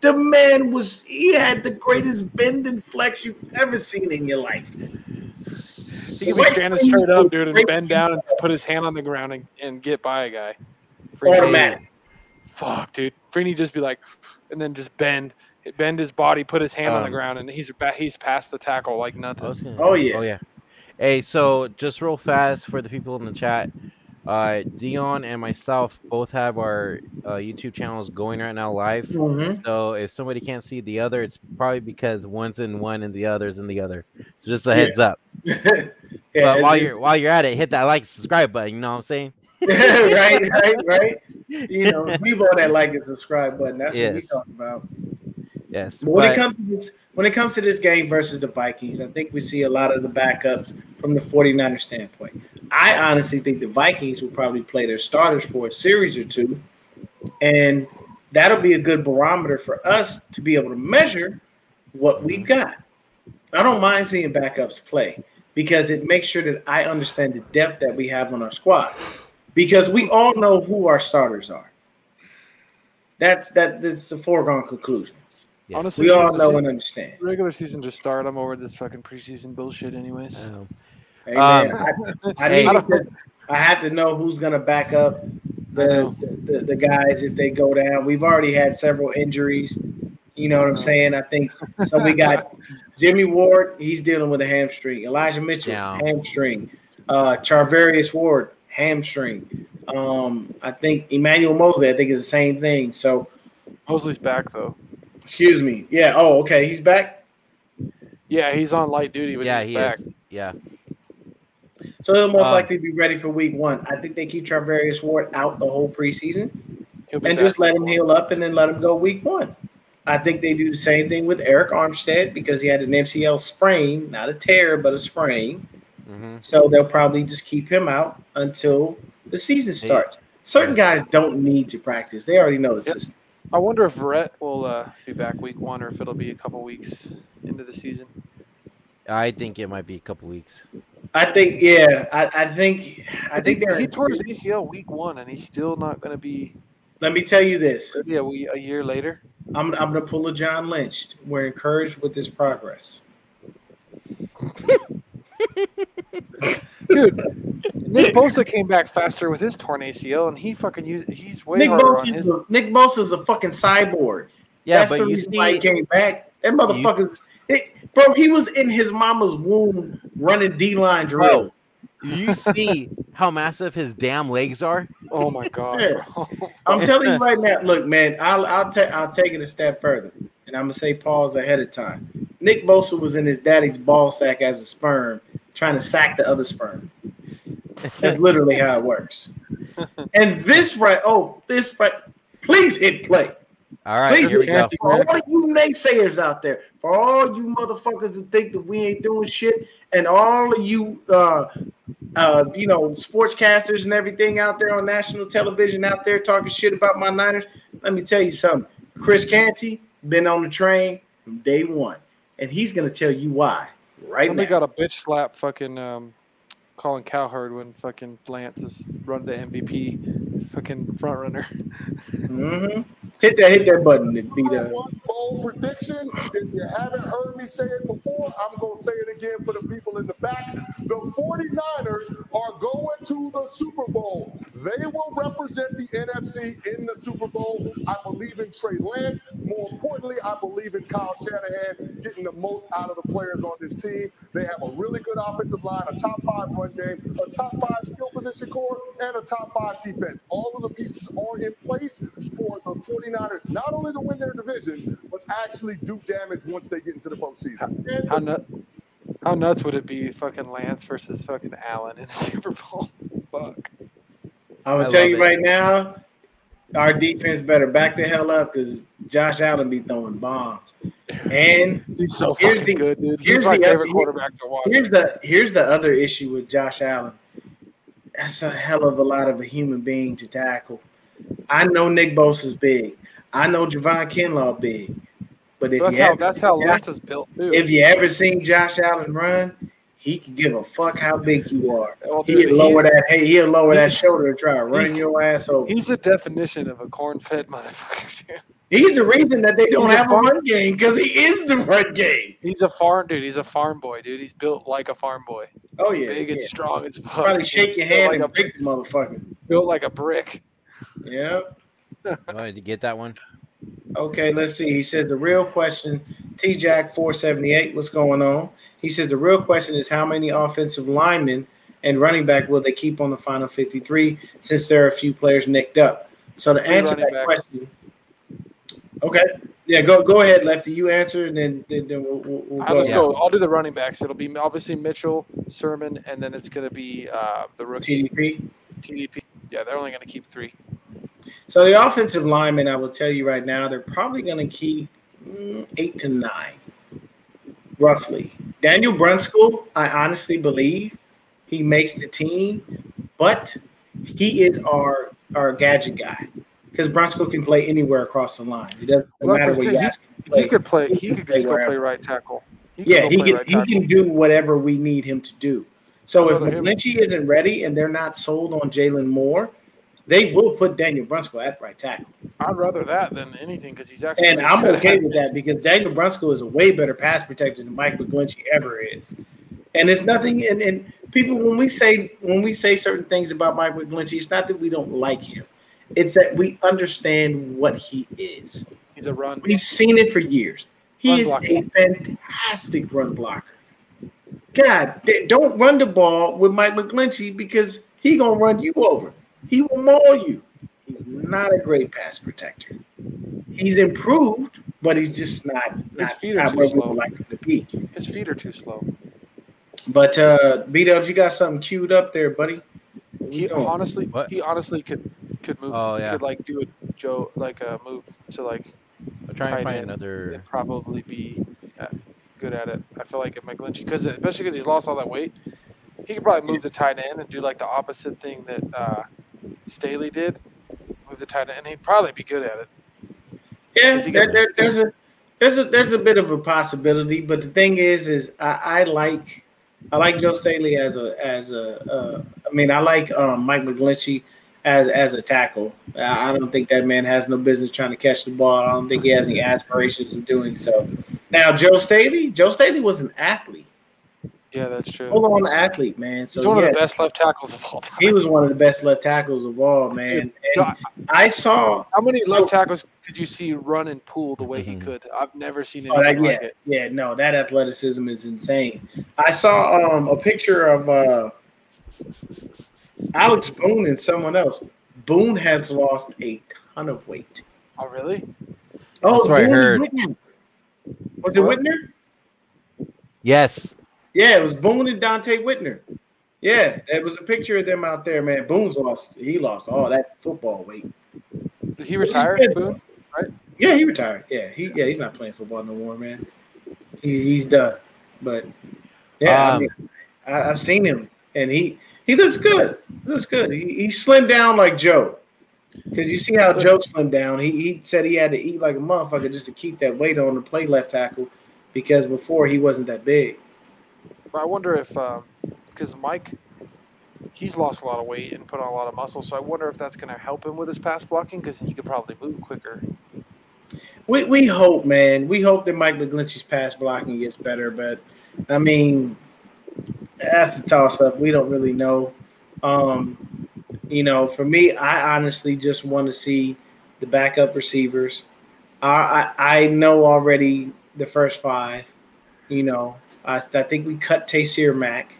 The man was, he had the greatest bend and flex you've ever seen in your life. He could be standing straight up, dude, and bend down and put his hand on the ground and, and get by a guy. Freeney- Automatic. Fuck, dude. Freeney just be like, and then just bend, bend his body, put his hand on the Um, ground, and he's. He's past the tackle like nothing. gonna- Oh, yeah. Oh yeah. Hey, so just real fast for the people in the chat, uh, Dion and myself both have our uh, YouTube channels going right now live. Mhm. So if somebody can't see the other, it's probably because one's in one and the other's in the other. So just a Yeah. heads up. yeah, but while you're while you're at it, hit that like subscribe button. You know what I'm saying? right, right, right. You know, we want that like and subscribe button. That's what we Yes. talk about. Yes. But when it comes to this, when it comes to this game versus the Vikings, I think we see a lot of the backups from the 49er standpoint. I honestly think the Vikings will probably play their starters for a series or two, and that'll be a good barometer for us to be able to measure what we've got. I don't mind seeing backups play because it makes sure that I understand the depth that we have on our squad. Because we all know who our starters are. That's that. That's a foregone conclusion. Yeah. Honestly, We all know se- and understand. regular season just start. I'm over this fucking preseason bullshit, anyways. Um, Hey, man, I, I Hey. need to, I have to know who's going to back up the, the, the the guys if they go down. We've already had several injuries. You know what I'm saying? I think so. We got Jimmy Ward. He's dealing with a hamstring. Elijah Mitchell Yeah. hamstring. Uh, Charvarius Ward hamstring. Um, I think Emmanuel Moseley. I think is the same thing. So Moseley's back though. Excuse me. Yeah. Oh, okay. He's back. Yeah, he's on light duty, but yeah, he's he back. is. Yeah. So he'll most Um, likely be ready for Week One. I think they keep Charvarius Ward out the whole preseason. And just let him heal up and then let him go week one. I think they do the same thing with Arik Armstead because he had an MCL sprain, not a tear, but a sprain. hmm So they'll probably just keep him out until the season starts. Certain guys don't need to practice; they already know the Yep. system. I wonder if Rhett will uh, be back week one or if it'll be a couple weeks into the season. I think it might be a couple weeks. I think, yeah, I, I think, I think they're. he tore his ACL week one, and he's still not going to be Let me tell you this: maybe a, wee- a year later. I'm, I'm gonna pull a John Lynch. We're encouraged with this progress. Dude, Nick Bosa came back faster with his torn ACL, and he fucking used, he's way Nick harder on his. a, Nick Bosa's a fucking cyborg. Yeah, That's but the you reason why he see, came back. That motherfucker's it, bro. He was in his mama's womb running D line drill. you see how massive his damn legs are. Oh my god! Yeah. I'm telling you right now. Look, man, I'll I'll take I'll take it a step further, and I'm gonna say pause ahead of time. Nick Bosa was in his daddy's ball sack as a sperm, trying to sack the other sperm. That's literally how it works. And this right, oh, this right. Please hit play. All right, Please here we go. For all of you naysayers out there, for all you motherfuckers that think that we ain't doing shit, and all of you, uh, uh, you know, sportscasters and everything out there on national television out there talking shit about my Niners, let me tell you something. Chris Canty been on the train from day one, and he's gonna tell you why right Somebody now. got a bitch slap fucking um, Colin Cowherd when fucking Lance is run the MVP fucking front runner. hmm Hit that, hit that button, It beat Number us. one bold prediction. If you haven't heard me say it before, I'm going to say it again for the people in the back. The 49ers are going to the Super Bowl. They will represent the NFC in the Super Bowl. I believe in Trey Lance. More importantly, I believe in Kyle Shanahan getting the most out of the players on this team. They have a really good offensive line, a top five run game, a top five skill position core, and a top five defense. All of the pieces are in place for the 49ers not only to win their division, but actually do damage once they get into the postseason. And How nut? How nuts would it be, fucking Lance versus fucking Allen in the Super Bowl? Fuck. I'm gonna tell you it. right now, our defense better back the hell up because Josh Allen be throwing bombs. And He's so Here's fucking the- good, dude. here's He's my the favorite other- quarterback to watch. here's the here's the other issue with Josh Allen. That's a hell of a lot of a human being to tackle. I know Nick Bosa's big. I know Javon Kinlaw big. But if That's you how ever, that's how. Lance is built, too. if you ever seen Josh Allen run, he can give a fuck how big you are. Oh, well, dude, He'll lower he- that hey, he'll lower that shoulder and try to run your ass over. He's the definition of a corn-fed motherfucker. Dude. He's the reason that they don't He's have a farm- run game because he is the run game. He's a farm dude. He's a farm boy, dude. He's built like a farm boy, Oh yeah, big and strong as fuck. Probably shake your Built hand like and a, break the motherfucker. built like a brick. Yeah. Oh, did you get that one? Okay, let's see. He says the real question, T Jack 478, what's going on? He says the real question is how many offensive linemen and running back will they keep on the final 53 since there are a few players nicked up? So to answer running that backs. question, okay, yeah, go go ahead, Lefty. You answer, and then then, then we'll, we'll, I'll go. just go. I'll do the running backs. It'll be obviously Mitchell, Sermon, and then it's gonna be uh, the rookie TDP. TDP. Yeah, they're only gonna keep three. So the offensive linemen, I will tell you right now, they're probably going to keep mm, eight to nine, roughly. Daniel Brunskill, I honestly believe he makes the team, but he is our our gadget guy because Brunskill can play anywhere across the line. It doesn't Well, matter what you ask him play. He could play. He He could play just go play right tackle. He yeah, he can right he tackle. can do whatever we need him to do. So if McGlinchey isn't ready and they're not sold on Jaylon Moore, they will put Daniel Brunskill at right tackle. I'd rather that than anything because he's actually. And I'm okay with that because Daniel Brunskill is a way better pass protector than Mike McGlinchey ever is. And it's nothing. And, and people, when we say when we say certain things about Mike McGlinchey, it's not that we don't like him. It's that we understand what he is. He's a run. We've seen it for years. He Run is blocker. a fantastic run blocker. God, don't run the ball with Mike McGlinchey because he gonna run you over. He will maul you. He's not a great pass protector. He's improved, but he's just not not, feet are not too slow. like him to be. His feet are too slow. But uh B Dubs, you got something queued up there, buddy. What we He honestly, What? he honestly could could move. Oh, yeah. could like do a Joe like a move to like I'm trying to find end. another. and probably be uh, good at it. I feel like if McGlinchey, because especially because he's lost all that weight, he could probably move the tight end and do like the opposite thing that uh, Staley did, move the tight end, and he'd probably be good at it. Yeah, there, there, there's a there's a there's a bit of a possibility, but the thing is, is I, I like I like Joe Staley as a as a uh, I mean I like um, Mike McGlinchey as as a tackle. I I don't think that man has no business trying to catch the ball. I don't think he has any aspirations of doing so. Now, Joe Staley, Joe Staley was an athlete, Yeah, that's true. full on athlete, man. So He's one yeah, of the best left tackles of all time. he was one of the best left tackles of all, man. No, And I saw How many So- left tackles could you see run and pull the way he Mhm. could? I've never seen Oh, that, anything yeah, it. yeah, no, that athleticism is insane. I saw um, a picture of uh, Alex Boone and someone else. Boone has lost a ton of weight. Oh, really? Oh, That's what I Boone and heard. Whitner. Was it What? Whitner? Yes. Yeah, it was Boone and Donte Whitner. Yeah, there was a picture of them out there, man. Boone's lost. He lost all that football weight. Did he retire? bid, Boone? Yeah, he retired. Yeah, he yeah he's not playing football no more, man. He, he's done. But yeah, I Um, mean, I, I've seen him, and he he looks good. He looks good. He, he slimmed down like Joe. Because you see how Joe slimmed down. He he said he had to eat like a motherfucker just to keep that weight on to play left tackle. Because before he wasn't that big. But I wonder if um, because Mike, he's lost a lot of weight and put on a lot of muscle, so I wonder if that's going to help him with his pass blocking because he could probably move quicker. We we hope, man. We hope that Mike McGlinchey's pass blocking gets better, but I mean, that's a toss up. We don't really know. Um, you know, for me, I honestly just want to see the backup receivers. I I, I know already the first five. You know, I, I think we cut Taysir Mack.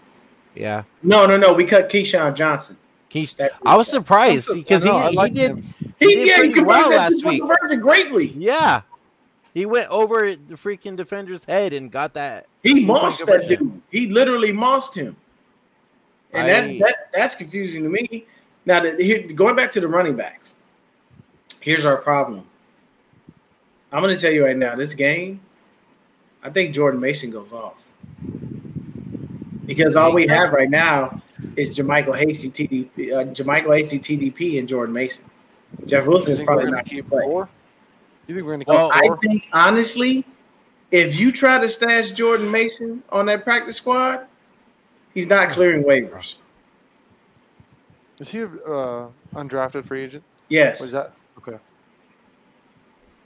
Yeah. No, no, no. We cut Keyshawn Johnson. Keith, That- I was surprised because I he, he did. he He, did yeah, he well last two-point week. conversion greatly. Yeah. He went over the freaking defender's head and got that. He mossed that dude. He literally mossed him, and that's that, that's confusing to me. Now, the, here, going back to the running backs, here's our problem. I'm going to tell you right now, this game, I think Jordan Mason goes off because all we have right now is JaMycal Hasty TDP, uh, JaMycal Hasty TDP, and Jordan Mason. Jeff Wilson is probably not to going to keep play. four? You think we're going to keep Well, I think honestly, if you try to stash Jordan Mason on that practice squad, he's not clearing waivers. Is he uh, undrafted free agent? Yes, Was that okay?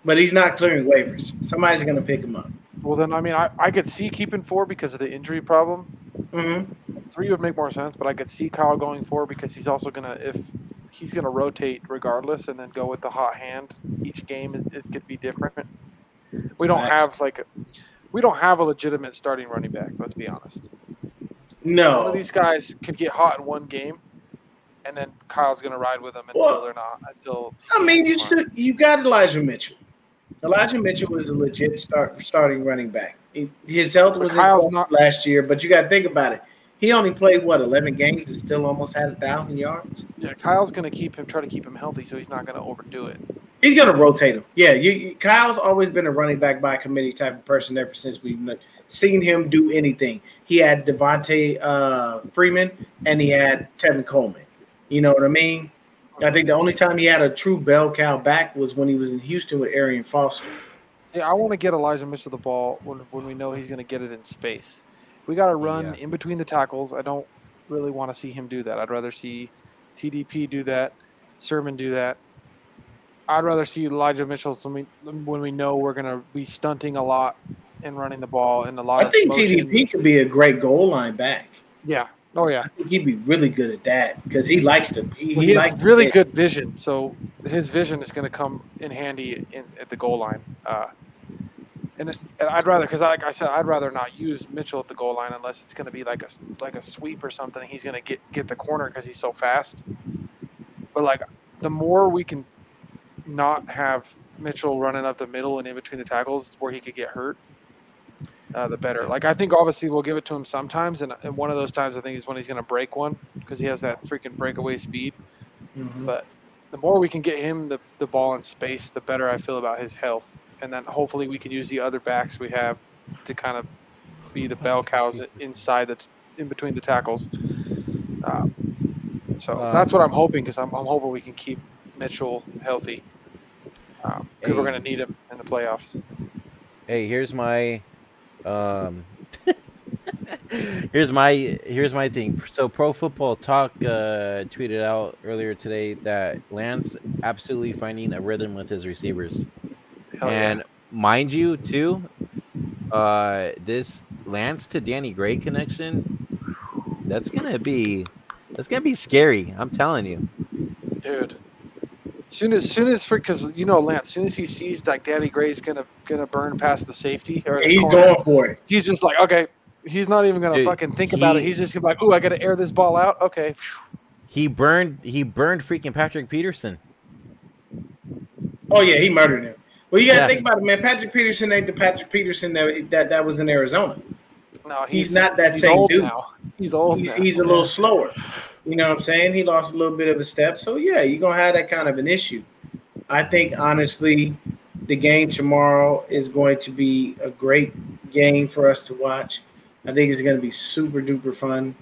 but he's not clearing waivers. Somebody's going to pick him up. Well, then I mean, I, I could see keeping four because of the injury problem. Mm-hmm. Three would make more sense, but I could see Kyle going four because he's also gonna if he's gonna rotate regardless and then go with the hot hand. Each game is it could be different. We don't have like a, we don't have a legitimate starting running back. Let's be honest. One No, of these guys could get hot in one game, and then Kyle's gonna ride with them until Well, they're not. Until I mean you still you got Elijah Mitchell. Elijah Mitchell was a legit start starting running back. His health was Kyle's not- last year, but you got to think about it. He only played what eleven games and still almost had a thousand yards. yeah, Kyle's gonna keep him try to keep him healthy, so he's not gonna overdo it. He's gonna rotate him. Yeah, you, you- Kyle's always been a running back by committee type of person ever since we've seen him do anything. He had Devonta uh, Freeman and he had Tevin Coleman. You know what I mean? I think the only time he had a true bell cow back was when he was in Houston with Arian Foster. Yeah, I want to get Elijah Mitchell the ball when, when we know he's going to get it in space. We got to run Yeah. in between the tackles. I don't really want to see him do that. I'd rather see TDP do that, Sermon do that. I'd rather see Elijah Mitchell when we when we know we're going to be stunting a lot and running the ball and a lot. I think motion. TDP could be a great goal line back. Yeah. Oh yeah. I think he'd be really good at that because he likes to. He, Well, he he has to really good vision, so his vision is going to come in handy in, at the goal line. Uh, and, it, and I'd rather, because like I said, I'd rather not use Mitchell at the goal line unless it's going to be like a like a sweep or something. He's going to get get the corner because he's so fast. But like, the more we can not have Mitchell running up the middle and in between the tackles where he could get hurt, uh, the better. Like I think obviously we'll give it to him sometimes, and, and one of those times I think is when he's going to break one because he has that freaking breakaway speed. Mhm. But the more we can get him the, the ball in space, the better I feel about his health. And then hopefully we can use the other backs we have to kind of be the bell cows inside the in between the tackles. Um, so Um, that's what I'm hoping because I'm, I'm hoping we can keep Mitchell healthy because we're going to need him in the playoffs. Hey, here's my um here's my here's my thing. So Pro Football Talk uh, tweeted out earlier today that Lance absolutely finding a rhythm with his receivers, Hell yeah. and mind you, too, uh, this Lance to Danny Gray connection, that's gonna be that's gonna be scary. I'm telling you. dude. Soon as soon as for because you know Lance, soon as he sees like Danny Gray's gonna gonna burn past the safety or the He's corner, going for it. he's just like okay. He's not even gonna Dude, fucking think about it. He's just gonna be like, "Ooh, I gotta air this ball out." Okay, He burned he burned freaking Patrick Peterson. Oh yeah, he murdered him. Well, you got to Yeah. think about it, man. Patrick Peterson ain't the Patrick Peterson that that, that was in Arizona. no, He's not that he's same old dude. now. He's old. He's, now. he's a little slower. You know what I'm saying? He lost a little bit of a step. So yeah, you're gonna have that kind of an issue. I think honestly, the game tomorrow is going to be a great game for us to watch. I think it's going to be super duper fun.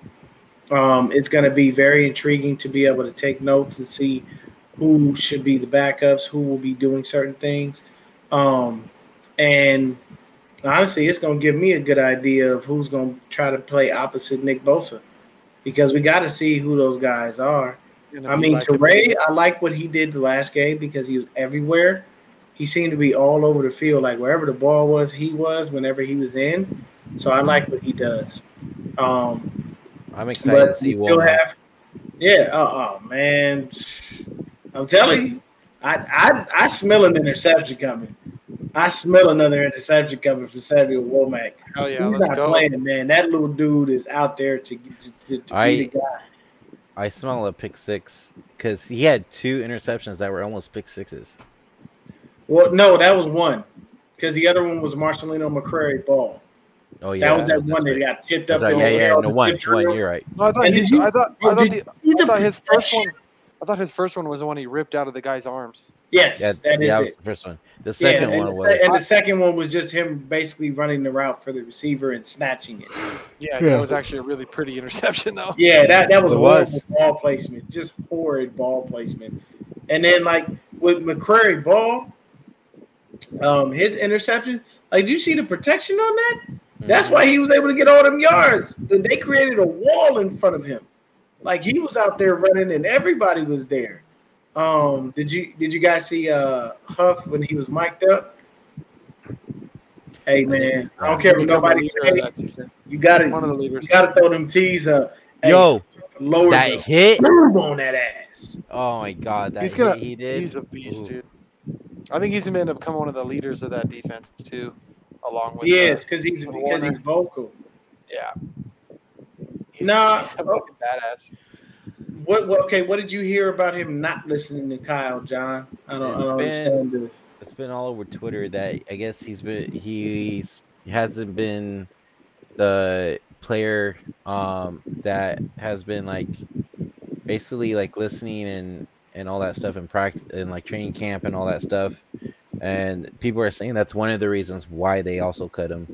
Um, it's going to be very intriguing to be able to take notes and see who should be the backups, who will be doing certain things. Um, and honestly, it's going to give me a good idea of who's going to try to play opposite Nick Bosa because we got to see who those guys are. Gonna I mean, like a- Turay, I like what he did the last game because he was everywhere. He seemed to be all over the field, like wherever the ball was, he was whenever he was in. So I like what he does. Um, I'm excited to see we still have, yeah. Oh, oh man, I'm telling you, I, I I smell an interception coming. I smell another interception coming for Samuel Womack. Hell yeah, He's let's not go. playing, man. That little dude is out there to to, to, to I- be the guy. I smell a pick six because he had two interceptions that were almost pick sixes. Well, no, that was one because the other one was Marcelino McCrary-Ball. Oh yeah, that was that that's one that right. got tipped up. That's right. the Yeah, yeah, no one, the one. You're right. No, I thought, And he, did you- I thought, bro, I thought, the, I thought his first one. I thought his first one was the one he ripped out of the guy's arms. Yes, Yeah, that is yeah, that it. was the first one. The second and, one the, was and the second one was just him basically running the route for the receiver and snatching it. Yeah, Yeah. that was actually a really pretty interception though. Yeah, that, that was It horrible was. ball placement, just horrid ball placement. And then like with McCrary-Ball, um, his interception, like, do you see the protection on that? That's Mhm. why he was able to get all them yards. They created a wall in front of him. Like he was out there running and everybody was there. Um, did you did you guys see uh Huff when he was mic'd up? Hey man, I don't care what nobody leader of say. that defense. You gotta One of the you gotta throw them T's up. Hey, Yo, lower that the hit! boom on that ass. Oh my god, that He's gonna. hit he did. He's a beast, Ooh. dude. I think he's gonna end up becoming one of the leaders of that defense too, along with. He uh, because he's because he's vocal. yeah. He's, Nah, he's a fucking badass. What, what okay, what did you hear about him not listening to Kyle, John? I don't, I don't It's understand the It's been all over Twitter that I guess he's been he's he hasn't been the player um that has been like basically like listening and and all that stuff in practice and like training camp and all that stuff. And people are saying that's one of the reasons why they also cut him.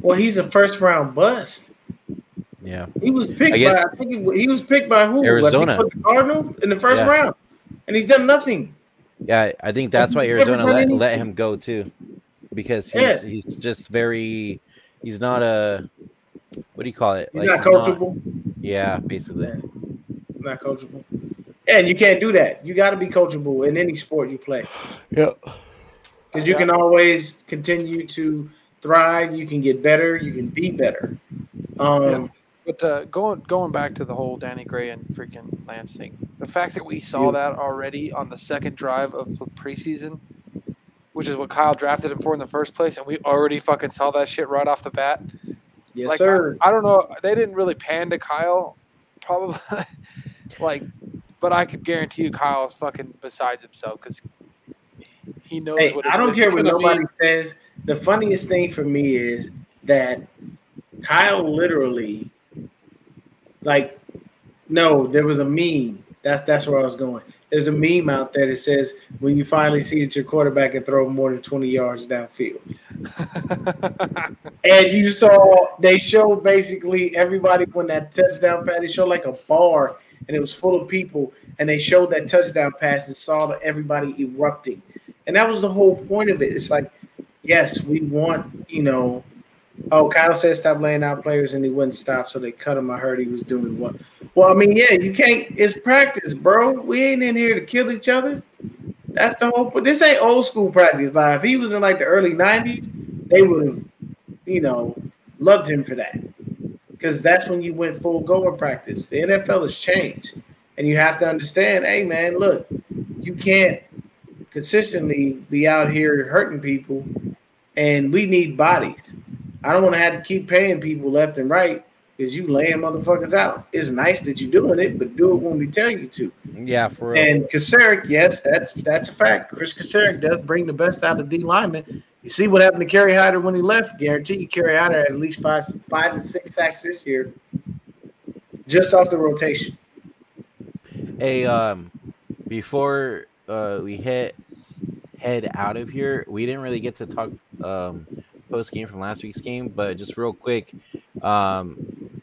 well, he's a first round bust. Yeah. He was picked I guess- by I think he, he was picked by who? Arizona. Like, he put the Cardinals in the first Yeah. round, and he's done nothing. Yeah, I think that's why Arizona let, anything. let him go too. Because he's Yeah. he's just very he's not a what do you call it? He's not coachable. yeah, basically. Not coachable. And you can't do that. You got to be coachable in any sport you play Yeah. because you Yeah. can always continue to thrive. You can get better. You can be better. Um, But uh, going going back to the whole Danny Gray and freaking Lance thing, the fact that we saw that already on the second drive of the preseason, which is what Kyle drafted him for in the first place, and we already fucking saw that shit right off the bat. Yes, like, sir. I, I don't know. They didn't really pan to Kyle, probably. like, but I could guarantee you, Kyle's fucking besides himself because he knows Hey, what. I don't care what nobody mean. says. The funniest thing for me is that Kyle literally, like, no, there was a meme. That's that's where I was going. There's a meme out there that says when you finally see that your quarterback can throw more than 20 yards downfield. And you saw they showed basically everybody when that touchdown pass. They showed like a bar, and it was full of people, and they showed that touchdown pass and saw that everybody erupting, and that was the whole point of it. It's like, yes, we want you know Oh, Kyle said stop laying out players and he wouldn't stop, so they cut him. I heard he was doing what? Well, I mean, yeah, you can't. It's practice, bro. We ain't in here to kill each other. That's the whole. But this ain't old school practice. Like if he was in like the early '90s, they would have, you know, loved him for that because that's when you went full go in practice. The NFL has changed, and you have to understand. Hey, man, look, you can't consistently be out here hurting people, and we need bodies. I don't want to have to keep paying people left and right because you laying motherfuckers out. It's nice that you're doing it, but do it when we tell you to. Yeah, for real. And Kocurek, yes, that's that's a fact. Kris Kocurek does bring the best out of D linemen. You see what happened to Kerry Hyder when he left. Guarantee you, Kerry Hyder at least five five to six sacks this year, just off the rotation. Hey, um, before uh, we hit head out of here, we didn't really get to talk um, post game from last week's game, but just real quick, um,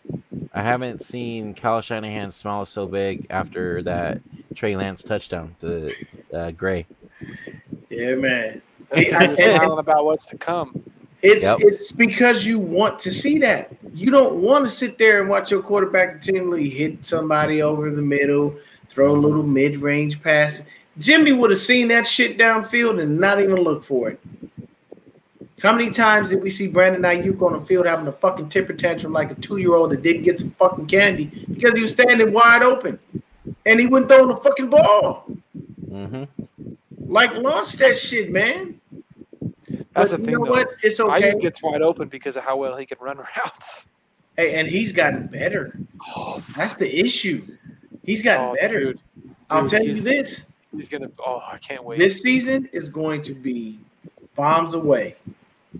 I haven't seen Kyle Shanahan smile so big after that Trey Lance touchdown to uh, Gray. Yeah, man. He I- was smiling about what's to come. It's Yep. it's because you want to see that. You don't want to sit there and watch your quarterback continually hit somebody over the middle, throw a little mid-range pass. Jimmy would have seen that shit downfield and not even look for it. How many times did we see Brandon Aiyuk on the field having a fucking temper tantrum like a two-year-old that didn't get some fucking candy because he was standing wide open and he wouldn't throw the fucking ball? hmm Like launch that shit, man. That's But the you thing, know though. what? is It's okay. Ayuk gets wide open because of how well he can run routes. Hey, and he's gotten better. Oh, That's the issue. He's gotten oh, better. Dude, I'll tell you this: he's gonna. Oh, I can't wait, this season is going to be bombs away.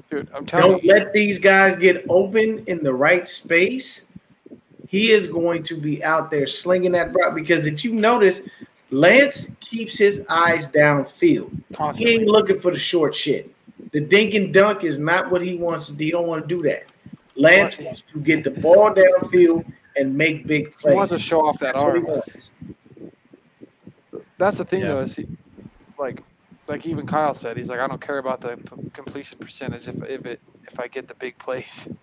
Dude. I'm telling Don't you, let these guys get open in the right space. He is going to be out there slinging that rock because if you notice, Lance keeps his eyes downfield. He constantly. ain't looking for the short shit. The dink and dunk is not what he wants to do. He don't want to do that. Lance wants to get the ball downfield and make big plays. He wants to show off that That's arm. That's the thing, Yeah. though. Is he, like, like even Kyle said, he's like, I don't care about the p- completion percentage if if it if I get the big plays.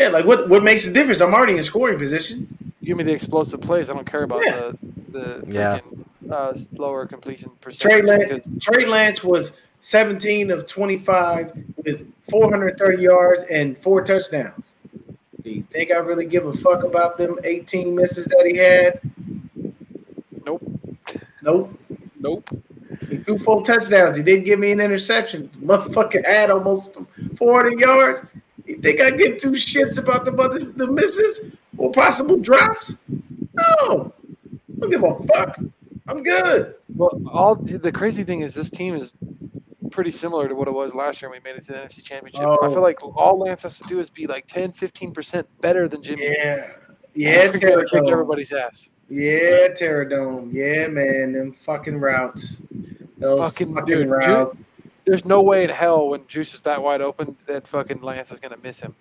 Yeah, like what what makes the difference? I'm already in scoring position. Give me the explosive plays. I don't care about Yeah. the the Yeah. freaking uh, lower completion Trey percentage. Lance, because Trey Lance was 17 of 25 with 430 yards and four touchdowns. Do you think I really give a fuck about them 18 misses that he had? Nope. Nope. Nope. He threw four touchdowns. He didn't give me an interception. Motherfucker had almost 400 yards. You think I give two shits about the mother, the misses or possible drops? No. I don't give a fuck. I'm good. Well, all the crazy thing is this team is pretty similar to what it was last year when we made it to the NFC Championship. I Oh. feel like all Lance has to do is be like 10, 15% better than Jimmy. Yeah. Yeah, gonna kick everybody's ass. Yeah, Terradome. Yeah, man. Them fucking routes. Those Fucking fucking, dude, routes. There's no way in hell when Juice is that wide open that fucking Lance is gonna miss him.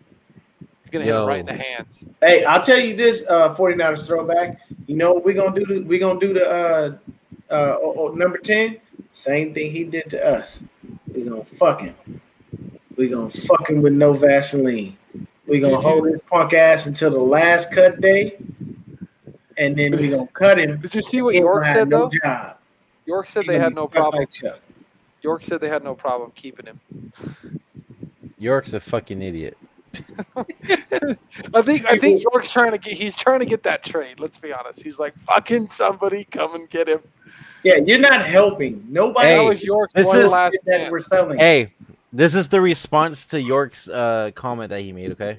He's gonna hit him right in the hands. Hey, I'll tell you this, uh, 49ers throwback. You know what we're gonna do? We're gonna do the uh, uh, oh, oh, number 10. Same thing he did to us. We're gonna fuck him. We're gonna fuck him with no Vaseline. We're gonna hold his punk ass until the last cut day, and then we're gonna cut him. Did you see what York said no though? Job. York said He they had no problem. like York said they had no problem keeping him. York's a fucking idiot. I think I think York's trying to get he's trying to get that trade. Let's be honest. He's like fucking somebody come and get him. Yeah, you're not helping. Nobody Hey, that was York's this one is- last that we're selling. Hey, this is the response to York's uh, comment that he made. Okay.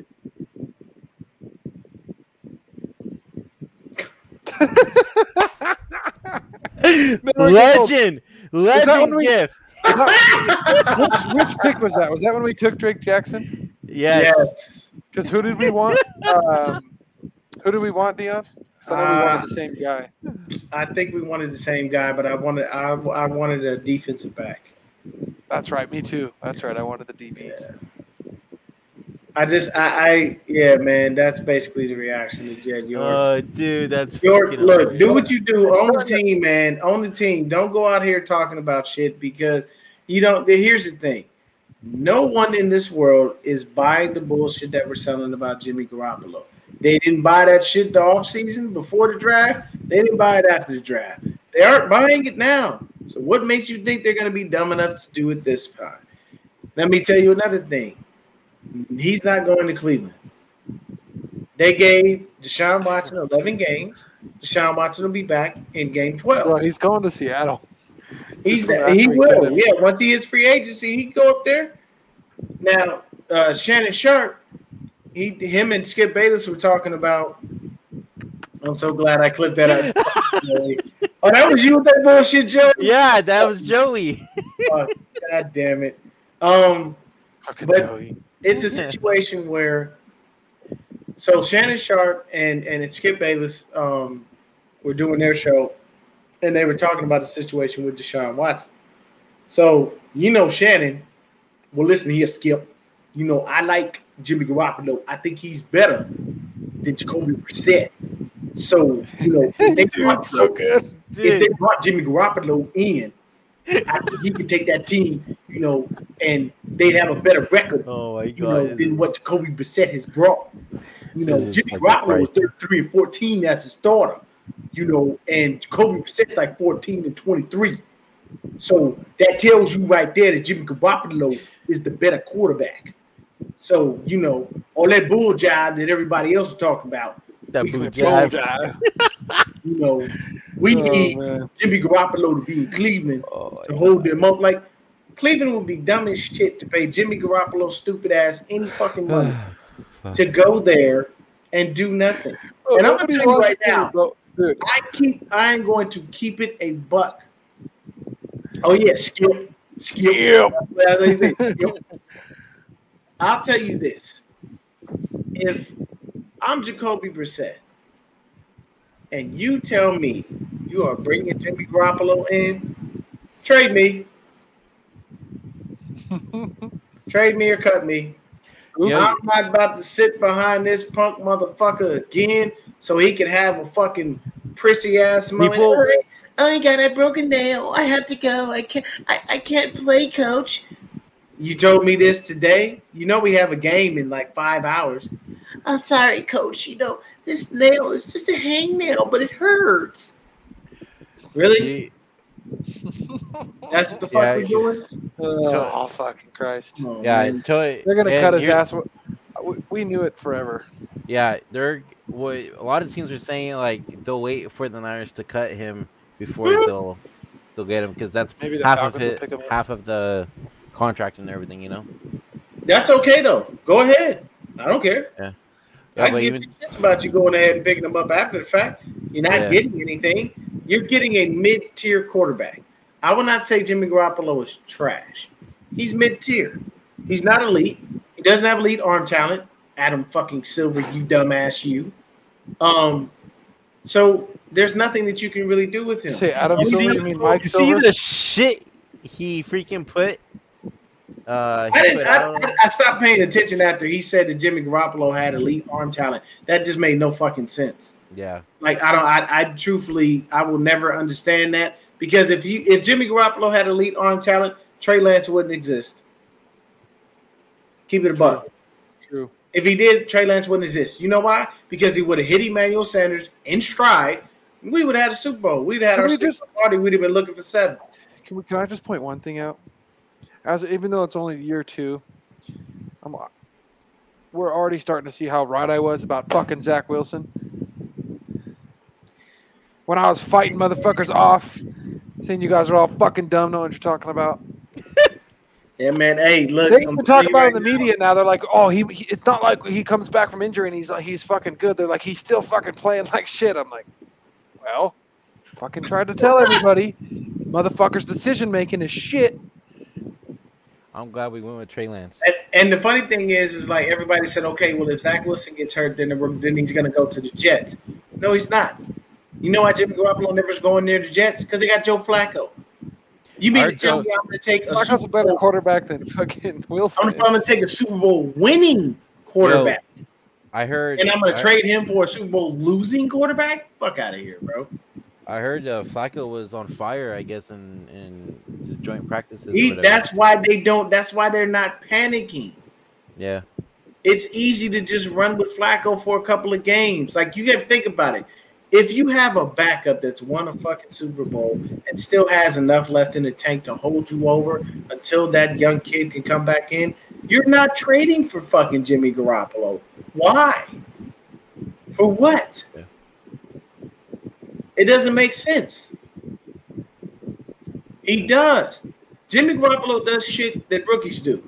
Legend, legend we- gift. which, which pick was that? Was that when we took Drake Jackson? Yes. Yes. Because who did we want? Um, who did we want, Dion? I know we Uh, wanted the same guy. I think we wanted the same guy, but I wanted I, I wanted a defensive back. That's right. Me too. That's right. I wanted the DBs. I just I, I yeah man, that's basically the reaction to Jed York. Oh, dude, that's York, look, hilarious. do what you do It's on the starting team, man. On the team. Don't go out here talking about shit because you don't. Here's the thing: No one in this world is buying the bullshit that we're selling about Jimmy Garoppolo. They didn't buy that shit the off season before the draft. They didn't buy it after the draft. They aren't buying it now. So what makes you think they're going to be dumb enough to do it this time? Let me tell you another thing. He's not going to Cleveland. They gave Deshaun Watson 11 games. Deshaun Watson will be back in game 12. Bro, he's going to Seattle. He's Just he after will. Yeah, once he hits free agency, he can go up there. Now, uh, Shannon Sharpe, he him and Skip Bayless were talking about. I'm so glad I clipped that out. oh, that was you with that bullshit, Joey. Yeah, that was Joey. Oh, God damn it. Um, Fucking But- Joey. It's a situation where so Shannon Sharpe and and Skip Bayless um were doing their show and they were talking about the situation with Deshaun Watson. So you know Shannon, well listen here, Skip. You know, I like Jimmy Garoppolo. I think he's better than Jacoby Brissett. So, you know, if they, brought, good. if they brought Jimmy Garoppolo in, I think he could take that team, you know, and they'd have a better record oh my you know, than what Jacoby Brissett has brought. You know, Jimmy Garoppolo was 33 and 14 as a starter. You know, and Jacoby Brissett's like 14 and 23. So that tells you right there that Jimmy Garoppolo is the better quarterback. So, you know, all that bull jive that everybody else is talking about, that boot control you know, we Oh, need man. Jimmy Garoppolo to be in Cleveland Oh, to hold them up. Like Cleveland would be dumb as shit to pay Jimmy Garoppolo stupid ass any fucking money to go there and do nothing. Bro, And I'm gonna tell you right now. bro. I keep I am going to keep it a buck. Oh yeah, skip. Skip. That's what he said, skip. I'll tell you this. If I'm Jacoby Brissett and you tell me you are bringing Jimmy Garoppolo in, trade me. Trade me or cut me. Yeah. I'm not about to sit behind this punk motherfucker again so he can have a fucking prissy ass moment. People- oh, I got a broken nail. I have to go. I can't. I, I can't play, coach. You told me this today. You know we have a game in like five hours. I'm sorry, coach. You know this nail is just a hangnail, but it hurts. Really? That's what the fuck Yeah, we're he- doing? oh, fucking Christ. Oh, yeah, man. Joey. They're going to cut his ass. We, we knew it forever. Yeah, they're what a lot of teams are saying like they'll wait for the Niners to cut him before mm-hmm. they'll they'll get him because that's Maybe the half of Falcons will it, pick him up. half of the contract and everything, you know. That's okay though. Go ahead. I don't care. Yeah, I can but give even two shits about you going ahead and picking them up after the fact. You're not Yeah. getting anything. You're getting a mid-tier quarterback. I will not say Jimmy Garoppolo is trash. He's mid-tier. He's not elite. He doesn't have elite arm talent. Adam fucking Silver, you dumbass, you. Um, so there's nothing that you can really do with him. Say Adam You Silver, see- you mean Mike you see the shit he freaking put. Uh, I didn't. put I, out- I, I stopped paying attention after he said that Jimmy Garoppolo had elite arm talent. That just made no fucking sense. yeah, Like I don't. I, I truthfully, I will never understand that because if you if Jimmy Garoppolo had elite arm talent, Trey Lance wouldn't exist. Keep it a buck. True. If he did, Trey Lance wouldn't exist. You know why? Because he would have hit Emmanuel Sanders in stride. We would have had a Super Bowl. We'd have had Can our we sixth just- party. We'd have been looking for seven. Can we? Can I just point one thing out? As even though it's only year two, I'm. We're already starting to see how right I was about fucking Zach Wilson. When I was fighting motherfuckers off, saying you guys are all fucking dumb, know what you're talking about. Yeah, man. Hey, look. They I'm even talk about it in the now, media now. They're like, "Oh, he, he." It's not like he comes back from injury and he's like, he's fucking good. They're like, he's still fucking playing like shit. I'm like, well, fucking tried to tell everybody, motherfuckers' decision making is shit. I'm glad we went with Trey Lance. And, and the funny thing is, is like everybody said, okay, well, if Zach Wilson gets hurt, then the, then he's going to go to the Jets. No, he's not. You know why Jimmy Garoppolo never's going near the Jets? Because they got Joe Flacco. You mean to tell so- me I'm going to take a Flacco's a better Bowl? quarterback than fucking Wilson. I'm, going to take a Super Bowl winning quarterback, I heard, and I'm going to trade him for a Super Bowl losing quarterback? Fuck out of here, bro. I heard uh, Flacco was on fire. I guess in in just joint practices. He, that's why they don't. That's why they're not panicking. yeah. It's easy to just run with Flacco for a couple of games. Like you got to think about it. If you have a backup that's won a fucking Super Bowl and still has enough left in the tank to hold you over until that young kid can come back in, you're not trading for fucking Jimmy Garoppolo. Why? For what? Yeah. It doesn't make sense. He does. Jimmy Garoppolo does shit that rookies do.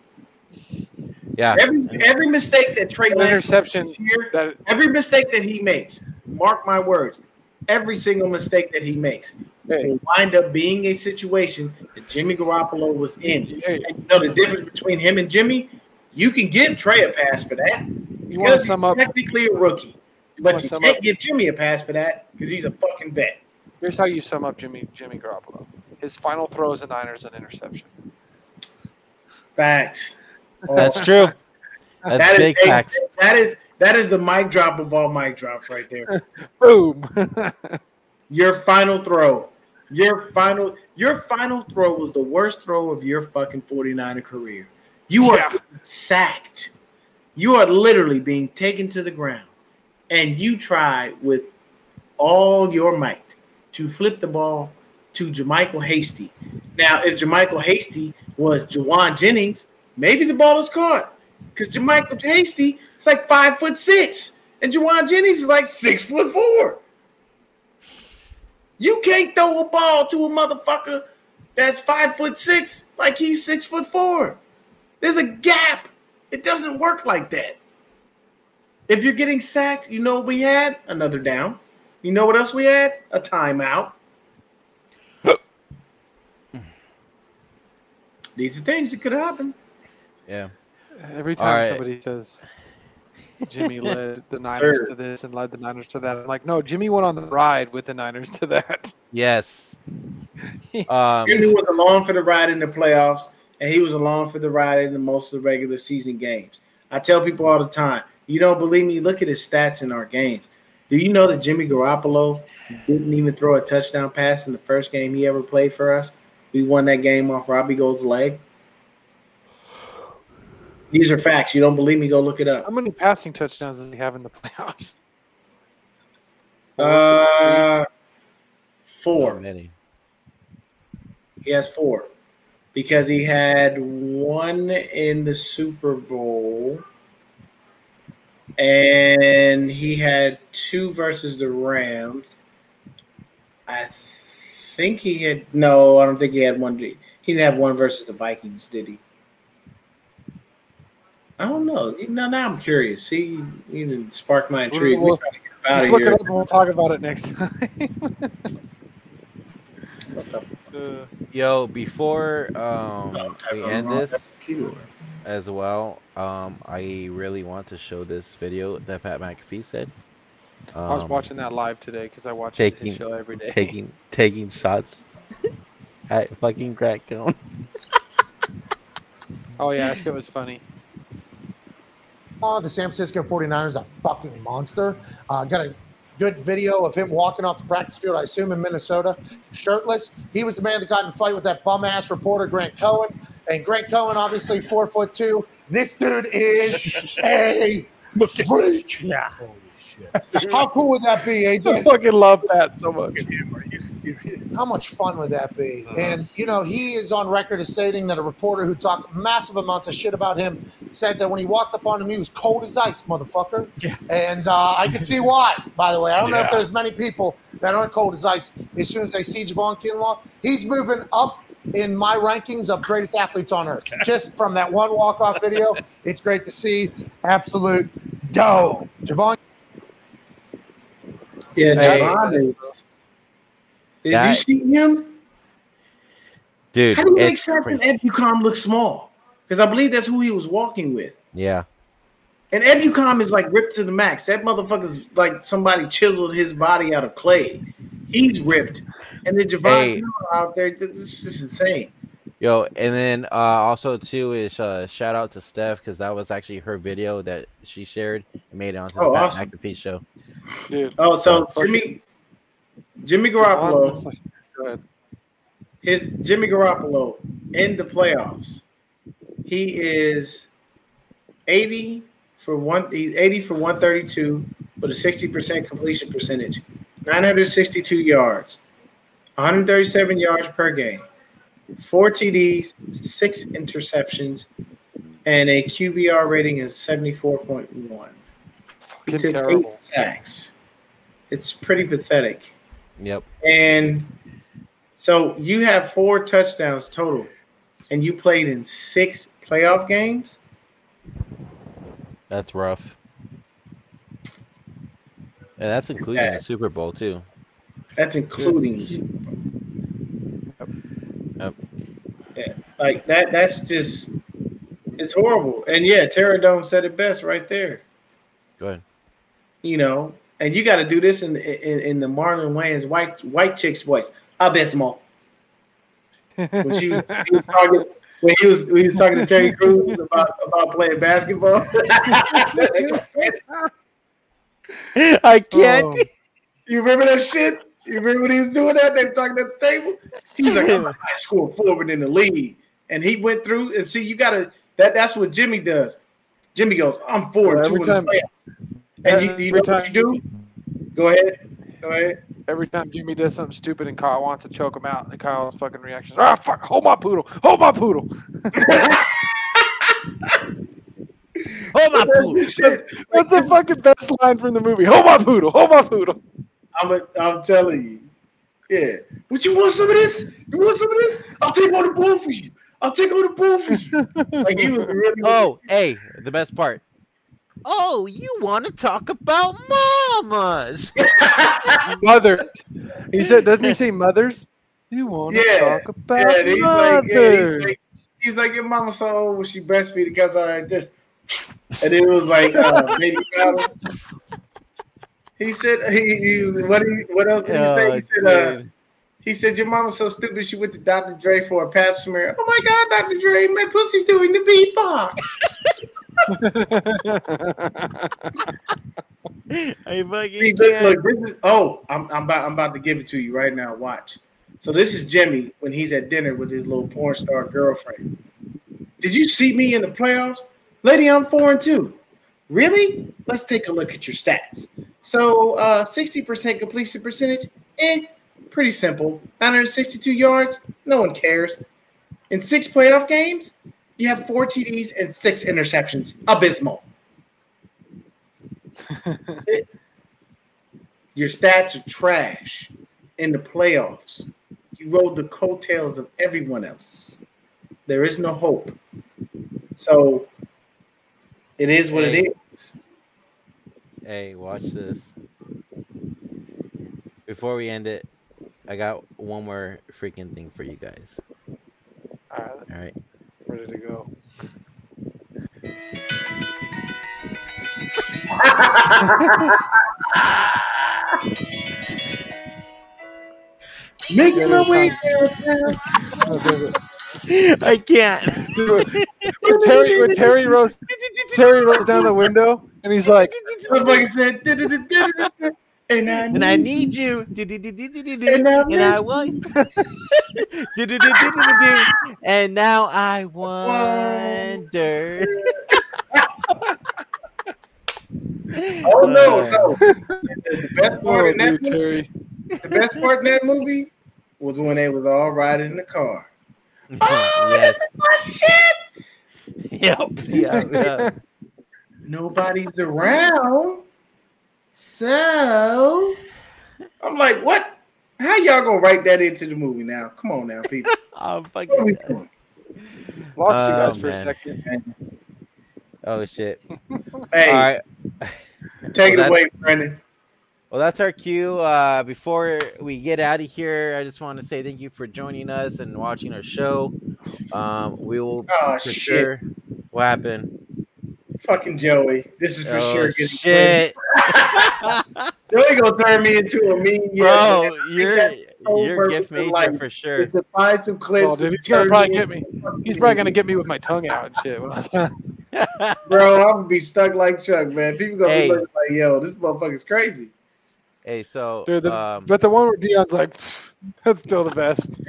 Yeah. Every every mistake that Trey An Lance interception year, that every mistake that he makes, mark my words, every single mistake that he makes hey, will wind up being a situation that Jimmy Garoppolo was in. hey, And you know the difference between him and Jimmy? You can give Trey a pass for that you want to sum up? technically a rookie. You wanna But you sum can't up? give Jimmy a pass for that because he's a fucking vet. Here's how you sum up Jimmy Jimmy Garoppolo. His final throw as a Niners an interception. Facts. That's true. Oh. That's That is big a- facts. that is that is the mic drop of all mic drops right there. Boom. Your final throw. Your final your final throw was the worst throw of your fucking 49er career. You are Yeah. sacked. You are literally being taken to the ground. And you try with all your might to flip the ball to JaMycal Hasty. Now, if JaMycal Hasty was Jauan Jennings, maybe the ball is caught. Because JaMycal Hasty is like five foot six, and Jauan Jennings is like six foot four. You can't throw a ball to a motherfucker that's five foot six like he's six foot four. There's a gap. It doesn't work like that. If you're getting sacked, you know what we had? Another down. You know what else we had? A timeout. These are things that could happen. Yeah. Every time right. somebody says Jimmy led the Niners Sir. to this and led the Niners to that, I'm like, no, Jimmy went on the ride with the Niners to that. Yes. Um, Jimmy was along for the ride in the playoffs, and he was along for the ride in the most of the regular season games. I tell people all the time, you don't believe me? Look at his stats in our games. Do you know that Jimmy Garoppolo didn't even throw a touchdown pass in the first game he ever played for us? We won that game off Robbie Gould's leg. These are facts. You don't believe me? Go look it up. How many passing touchdowns does he have in the playoffs? Uh, not four. many. He has four because he had one in the Super Bowl and he had two versus the Rams. I think he had no, I don't think he had one. He didn't have one versus the Vikings, did he? I don't know. Now, now I'm curious. See, you didn't spark my intrigue. We're Well, trying to get out Just of look it here. up and we'll talk about it next time. Uh, Yo, before um Oh, we end this keyword. As well, um, I really want to show this video that Pat McAfee said. Um, I was watching that live today because I watch taking- his show every day. taking taking shots at fucking Grant Cohn. Oh yeah, that shit was funny. Oh, the San Francisco 49ers are a fucking monster. Uh, got a good video of him walking off the practice field, I assume in Minnesota, shirtless. He was the man that got in a fight with that bum ass reporter, Grant Cohn. And Grant Cohn, obviously four foot two. This dude is a freak. Yeah. Holy shit. How cool would that be, I fucking love that so much. Are you serious? How much fun would that be? And you know, he is on record as stating that a reporter who talked massive amounts of shit about him said that when he walked up on him, he was cold as ice, motherfucker. Yeah. And uh, I can see why. By the way, I don't know if there's many people that aren't cold as ice as soon as they see Javon Kinlaw. He's moving up in my rankings of greatest athletes on earth. Just from that one walk-off video, it's great to see. Absolute dope. Javon Yeah, Hey. Javon is. Did you see him? Dude, How do you make it's Samson. Ebukam look small? Because I believe that's who he was walking with. Yeah. And Ebukam is like ripped to the max. That motherfucker's like somebody chiseled his body out of clay. He's ripped. And then Javon Hey. Out there, this is insane. Yo, and then uh, also too is uh, shout out to Steph because that was actually her video that she shared and made it onto the Oh, Pat awesome. McAfee show. Dude, Oh, so Fucking- Jimmy Jimmy Garoppolo, it's like- Go ahead. his Jimmy Garoppolo in the playoffs, he is 80 for one. He's 80 for 132 with a 60% completion percentage, 962 yards, 137 yards per game, four TDs, six interceptions, and a QBR rating of 74.1. He Fucking took eight sacks. It's pretty pathetic. Yep. And so you have four touchdowns total, and you played in six playoff games. That's rough. And that's including Yeah. the Super Bowl too. That's including the Super Bowl. Yep. Yeah, like that. That's just it's horrible. And yeah, Terradome said it best right there. Go ahead. You know, and you got to do this in, in in the Marlon Wayans white white chick's voice. Abysmal. When she was, he was talking when he was when he was talking to Terry Crews about about playing basketball. I can't. Oh, You remember that shit? You remember when he was doing that? They were talking at the table. He's like, I'm a high school forward in the league. And he went through and see, you gotta that that's what Jimmy does. Jimmy goes, I'm four and two in the playoffs. And you, you know every what you do? Go ahead. Go ahead. Every time Jimmy does something stupid and Kyle wants to choke him out, and Kyle's fucking reaction is, ah, fuck, hold my poodle, hold my poodle. Oh my poop. Shit. That's the fucking best line from the movie. Hold my poodle, hold my poodle. I'm a, I'm telling you. Yeah. Would you want some of this? You want some of this? I'll take on the ball for you. I'll take on the ball for you. Like he was really Oh, hey, the best part. Oh, you want to talk about mamas? Mothers. He said, doesn't he say mothers? You want to Yeah. talk about Yeah, and he's like, yeah, mothers? he's like, he's like, your mama so old when she breastfeed, it comes out like this. And it was like, uh, baby powder. He said, he, he was, what he, what else did he say? He said, uh, he said, your mama's so stupid, she went to Dr. Dre for a pap smear. Oh my God, Dr. Dre, my pussy's doing the beatbox. I fucking See, look, look, this is, oh, I'm, I'm, about, I'm about to give it to you right now. Watch. So this is Jimmy when he's at dinner with his little porn star girlfriend. Did you see me in the playoffs? Lady, I'm four and two. Really? Let's take a look at your stats. So uh 60% completion percentage, eh, pretty simple. 962 yards, no one cares. In six playoff games, you have four TDs and six interceptions. Abysmal. Your stats are trash in the playoffs. You rode the coattails of everyone else. There is no hope. So it is what Hey. it is. Hey, watch this. Before we end it, I got one more freaking thing for you guys. All right, All right. Ready to go. Making my way When I can't. Terry, when Terry rolls, Terry rolls down the window, and he's like, and I And I need need you. And I And I want. And now I wonder. Oh no, uh, no. The, the best part "Oh, in that movie, the best part in that movie was when they was all riding in the car. Mm-hmm. Oh, yes. this is my shit. Yep. Yep. yep. Nobody's around. So I'm like, what? How y'all gonna write that into the movie now? Come on now, people. I'm What are we fucking. doing? Lost you Oh, guys for a man. second. Oh shit. Hey, All right. take it away, Brendan. Well, that's our cue. Uh, before we get out of here, I just want to say thank you for joining us and watching our show. Um, we will Oh for shit. sure. What happened? Fucking Joey. This is for oh sure getting shit, clipped. Joey gonna turn me into a meme. bro! You're so you're perfect gift major life. for sure. Just to find some clips. Oh, dude, he's gonna probably get me. a fucking He's probably gonna get me with my tongue out and shit. Bro, I'm gonna be stuck like Chuck, man. People gonna Hey. be like, yo, this motherfucker's crazy. Hey, so Dude, the, um, but the one where Dion's like, that's still the best.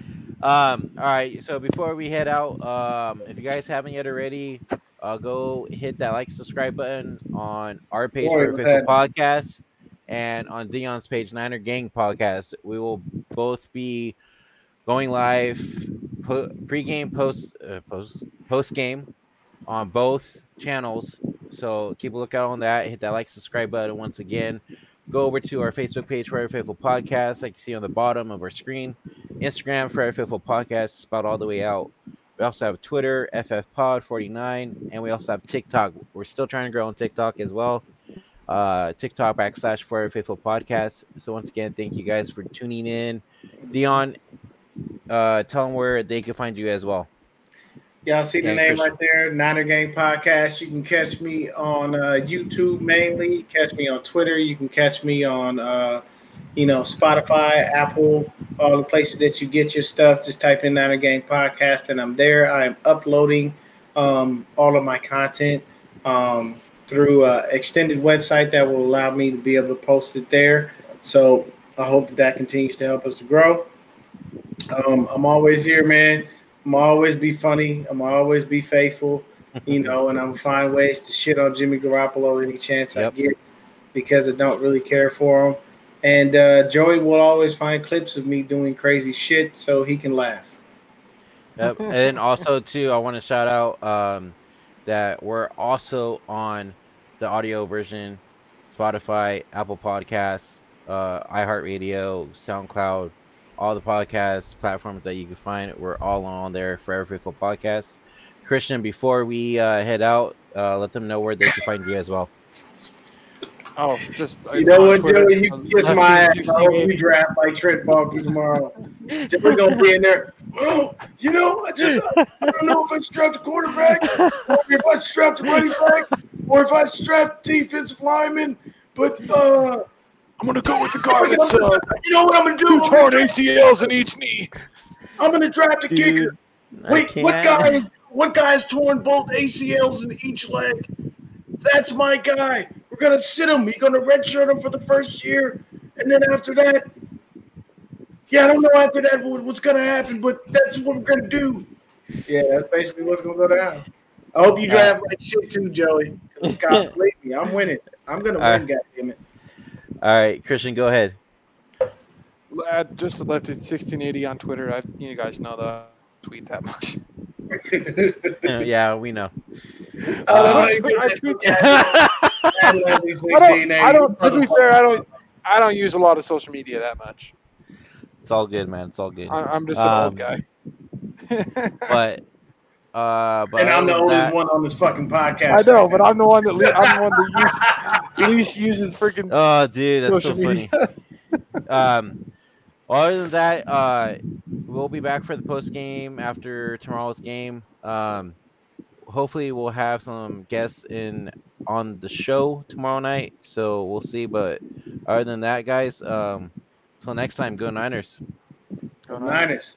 um, all right. So before we head out, um, if you guys haven't yet already, uh, go hit that like, subscribe button on our page for Faithful. Podcast and on Dion's page, Niner Gang Podcast. We will both be going live po- pre-game, post, uh, post, post game on both channels. So keep a lookout on that. Hit that like, subscribe button once again. Go over to our Facebook page, Forever Faithful Podcast, like you see on the bottom of our screen. Instagram, Forever Faithful Podcast, spelled all the way out. We also have Twitter, FFPod49, and we also have TikTok. We're still trying to grow on TikTok as well. Uh, TikTok backslash Forever Faithful Podcast. So once again, thank you guys for tuning in. Dion, uh, tell them where they can find you as well. Y'all see the name right there, Niner Gang Podcast. You can catch me on uh, YouTube mainly. Catch me on Twitter. You can catch me on, uh, you know, Spotify, Apple, all the places that you get your stuff. Just type in Niner Gang Podcast, and I'm there. I am uploading um, all of my content um, through uh, extended website that will allow me to be able to post it there. So I hope that that continues to help us to grow. Um, I'm always here, man. I'm always be funny. I'm always be faithful, you know, and I'm gonna find ways to shit on Jimmy Garoppolo any chance Yep. I get because I don't really care for him. And uh, Joey will always find clips of me doing crazy shit so he can laugh. Yep. and also too, I want to shout out um, that we're also on the audio version, Spotify, Apple Podcasts, uh, iHeartRadio, SoundCloud, all the podcast platforms that you can find. We're all on there. Forever Faithful Podcast. Christian, before we uh, head out, uh, let them know where they can find you as well. Oh, just You know what, Twitter, Joey? You uh, kiss my ass. I hope 1680. draft by Trent Baalke tomorrow. Joey gonna be in there. Oh, you know, I just I don't know if I strapped a quarterback or if I strapped a running back or if I strapped defensive lineman, but uh I'm gonna go with the guy that's uh, you know what I'm gonna do? two torn ACLs in each knee. I'm gonna draft a kicker. Dude, I Wait, what can't. guy? Is, what guy has torn both ACLs in each leg? That's my guy. We're gonna sit him. He's gonna redshirt him for the first year, and then after that, yeah, I don't know after that what's gonna happen, but that's what we're gonna do. Yeah, that's basically what's gonna go down. I hope you draft like shit too, Joey. 'Cause God, believe me, I'm winning. I'm gonna All win. Goddamn it. All right, Christian, go ahead. Lad, just left it 1680 on Twitter. I, you guys know that I tweet that much. yeah, we know. I Uh, how I tweet- I love these I don't. 16, I don't. To be fair, I don't. I don't use a lot of social media that much. It's all good, man. It's all good. I, I'm just an Um, old guy. But, uh, but And I'm the other than oldest that- one on this fucking podcast. I know, right but now. I'm the one that le- I'm the one that use, least uses freaking Oh, dude, that's social so funny. media. um, other than that, uh, we'll be back for the post game after tomorrow's game. Um, hopefully, we'll have some guests in on the show tomorrow night. So we'll see. But other than that, guys, um, till next time, go Niners. Go Niners.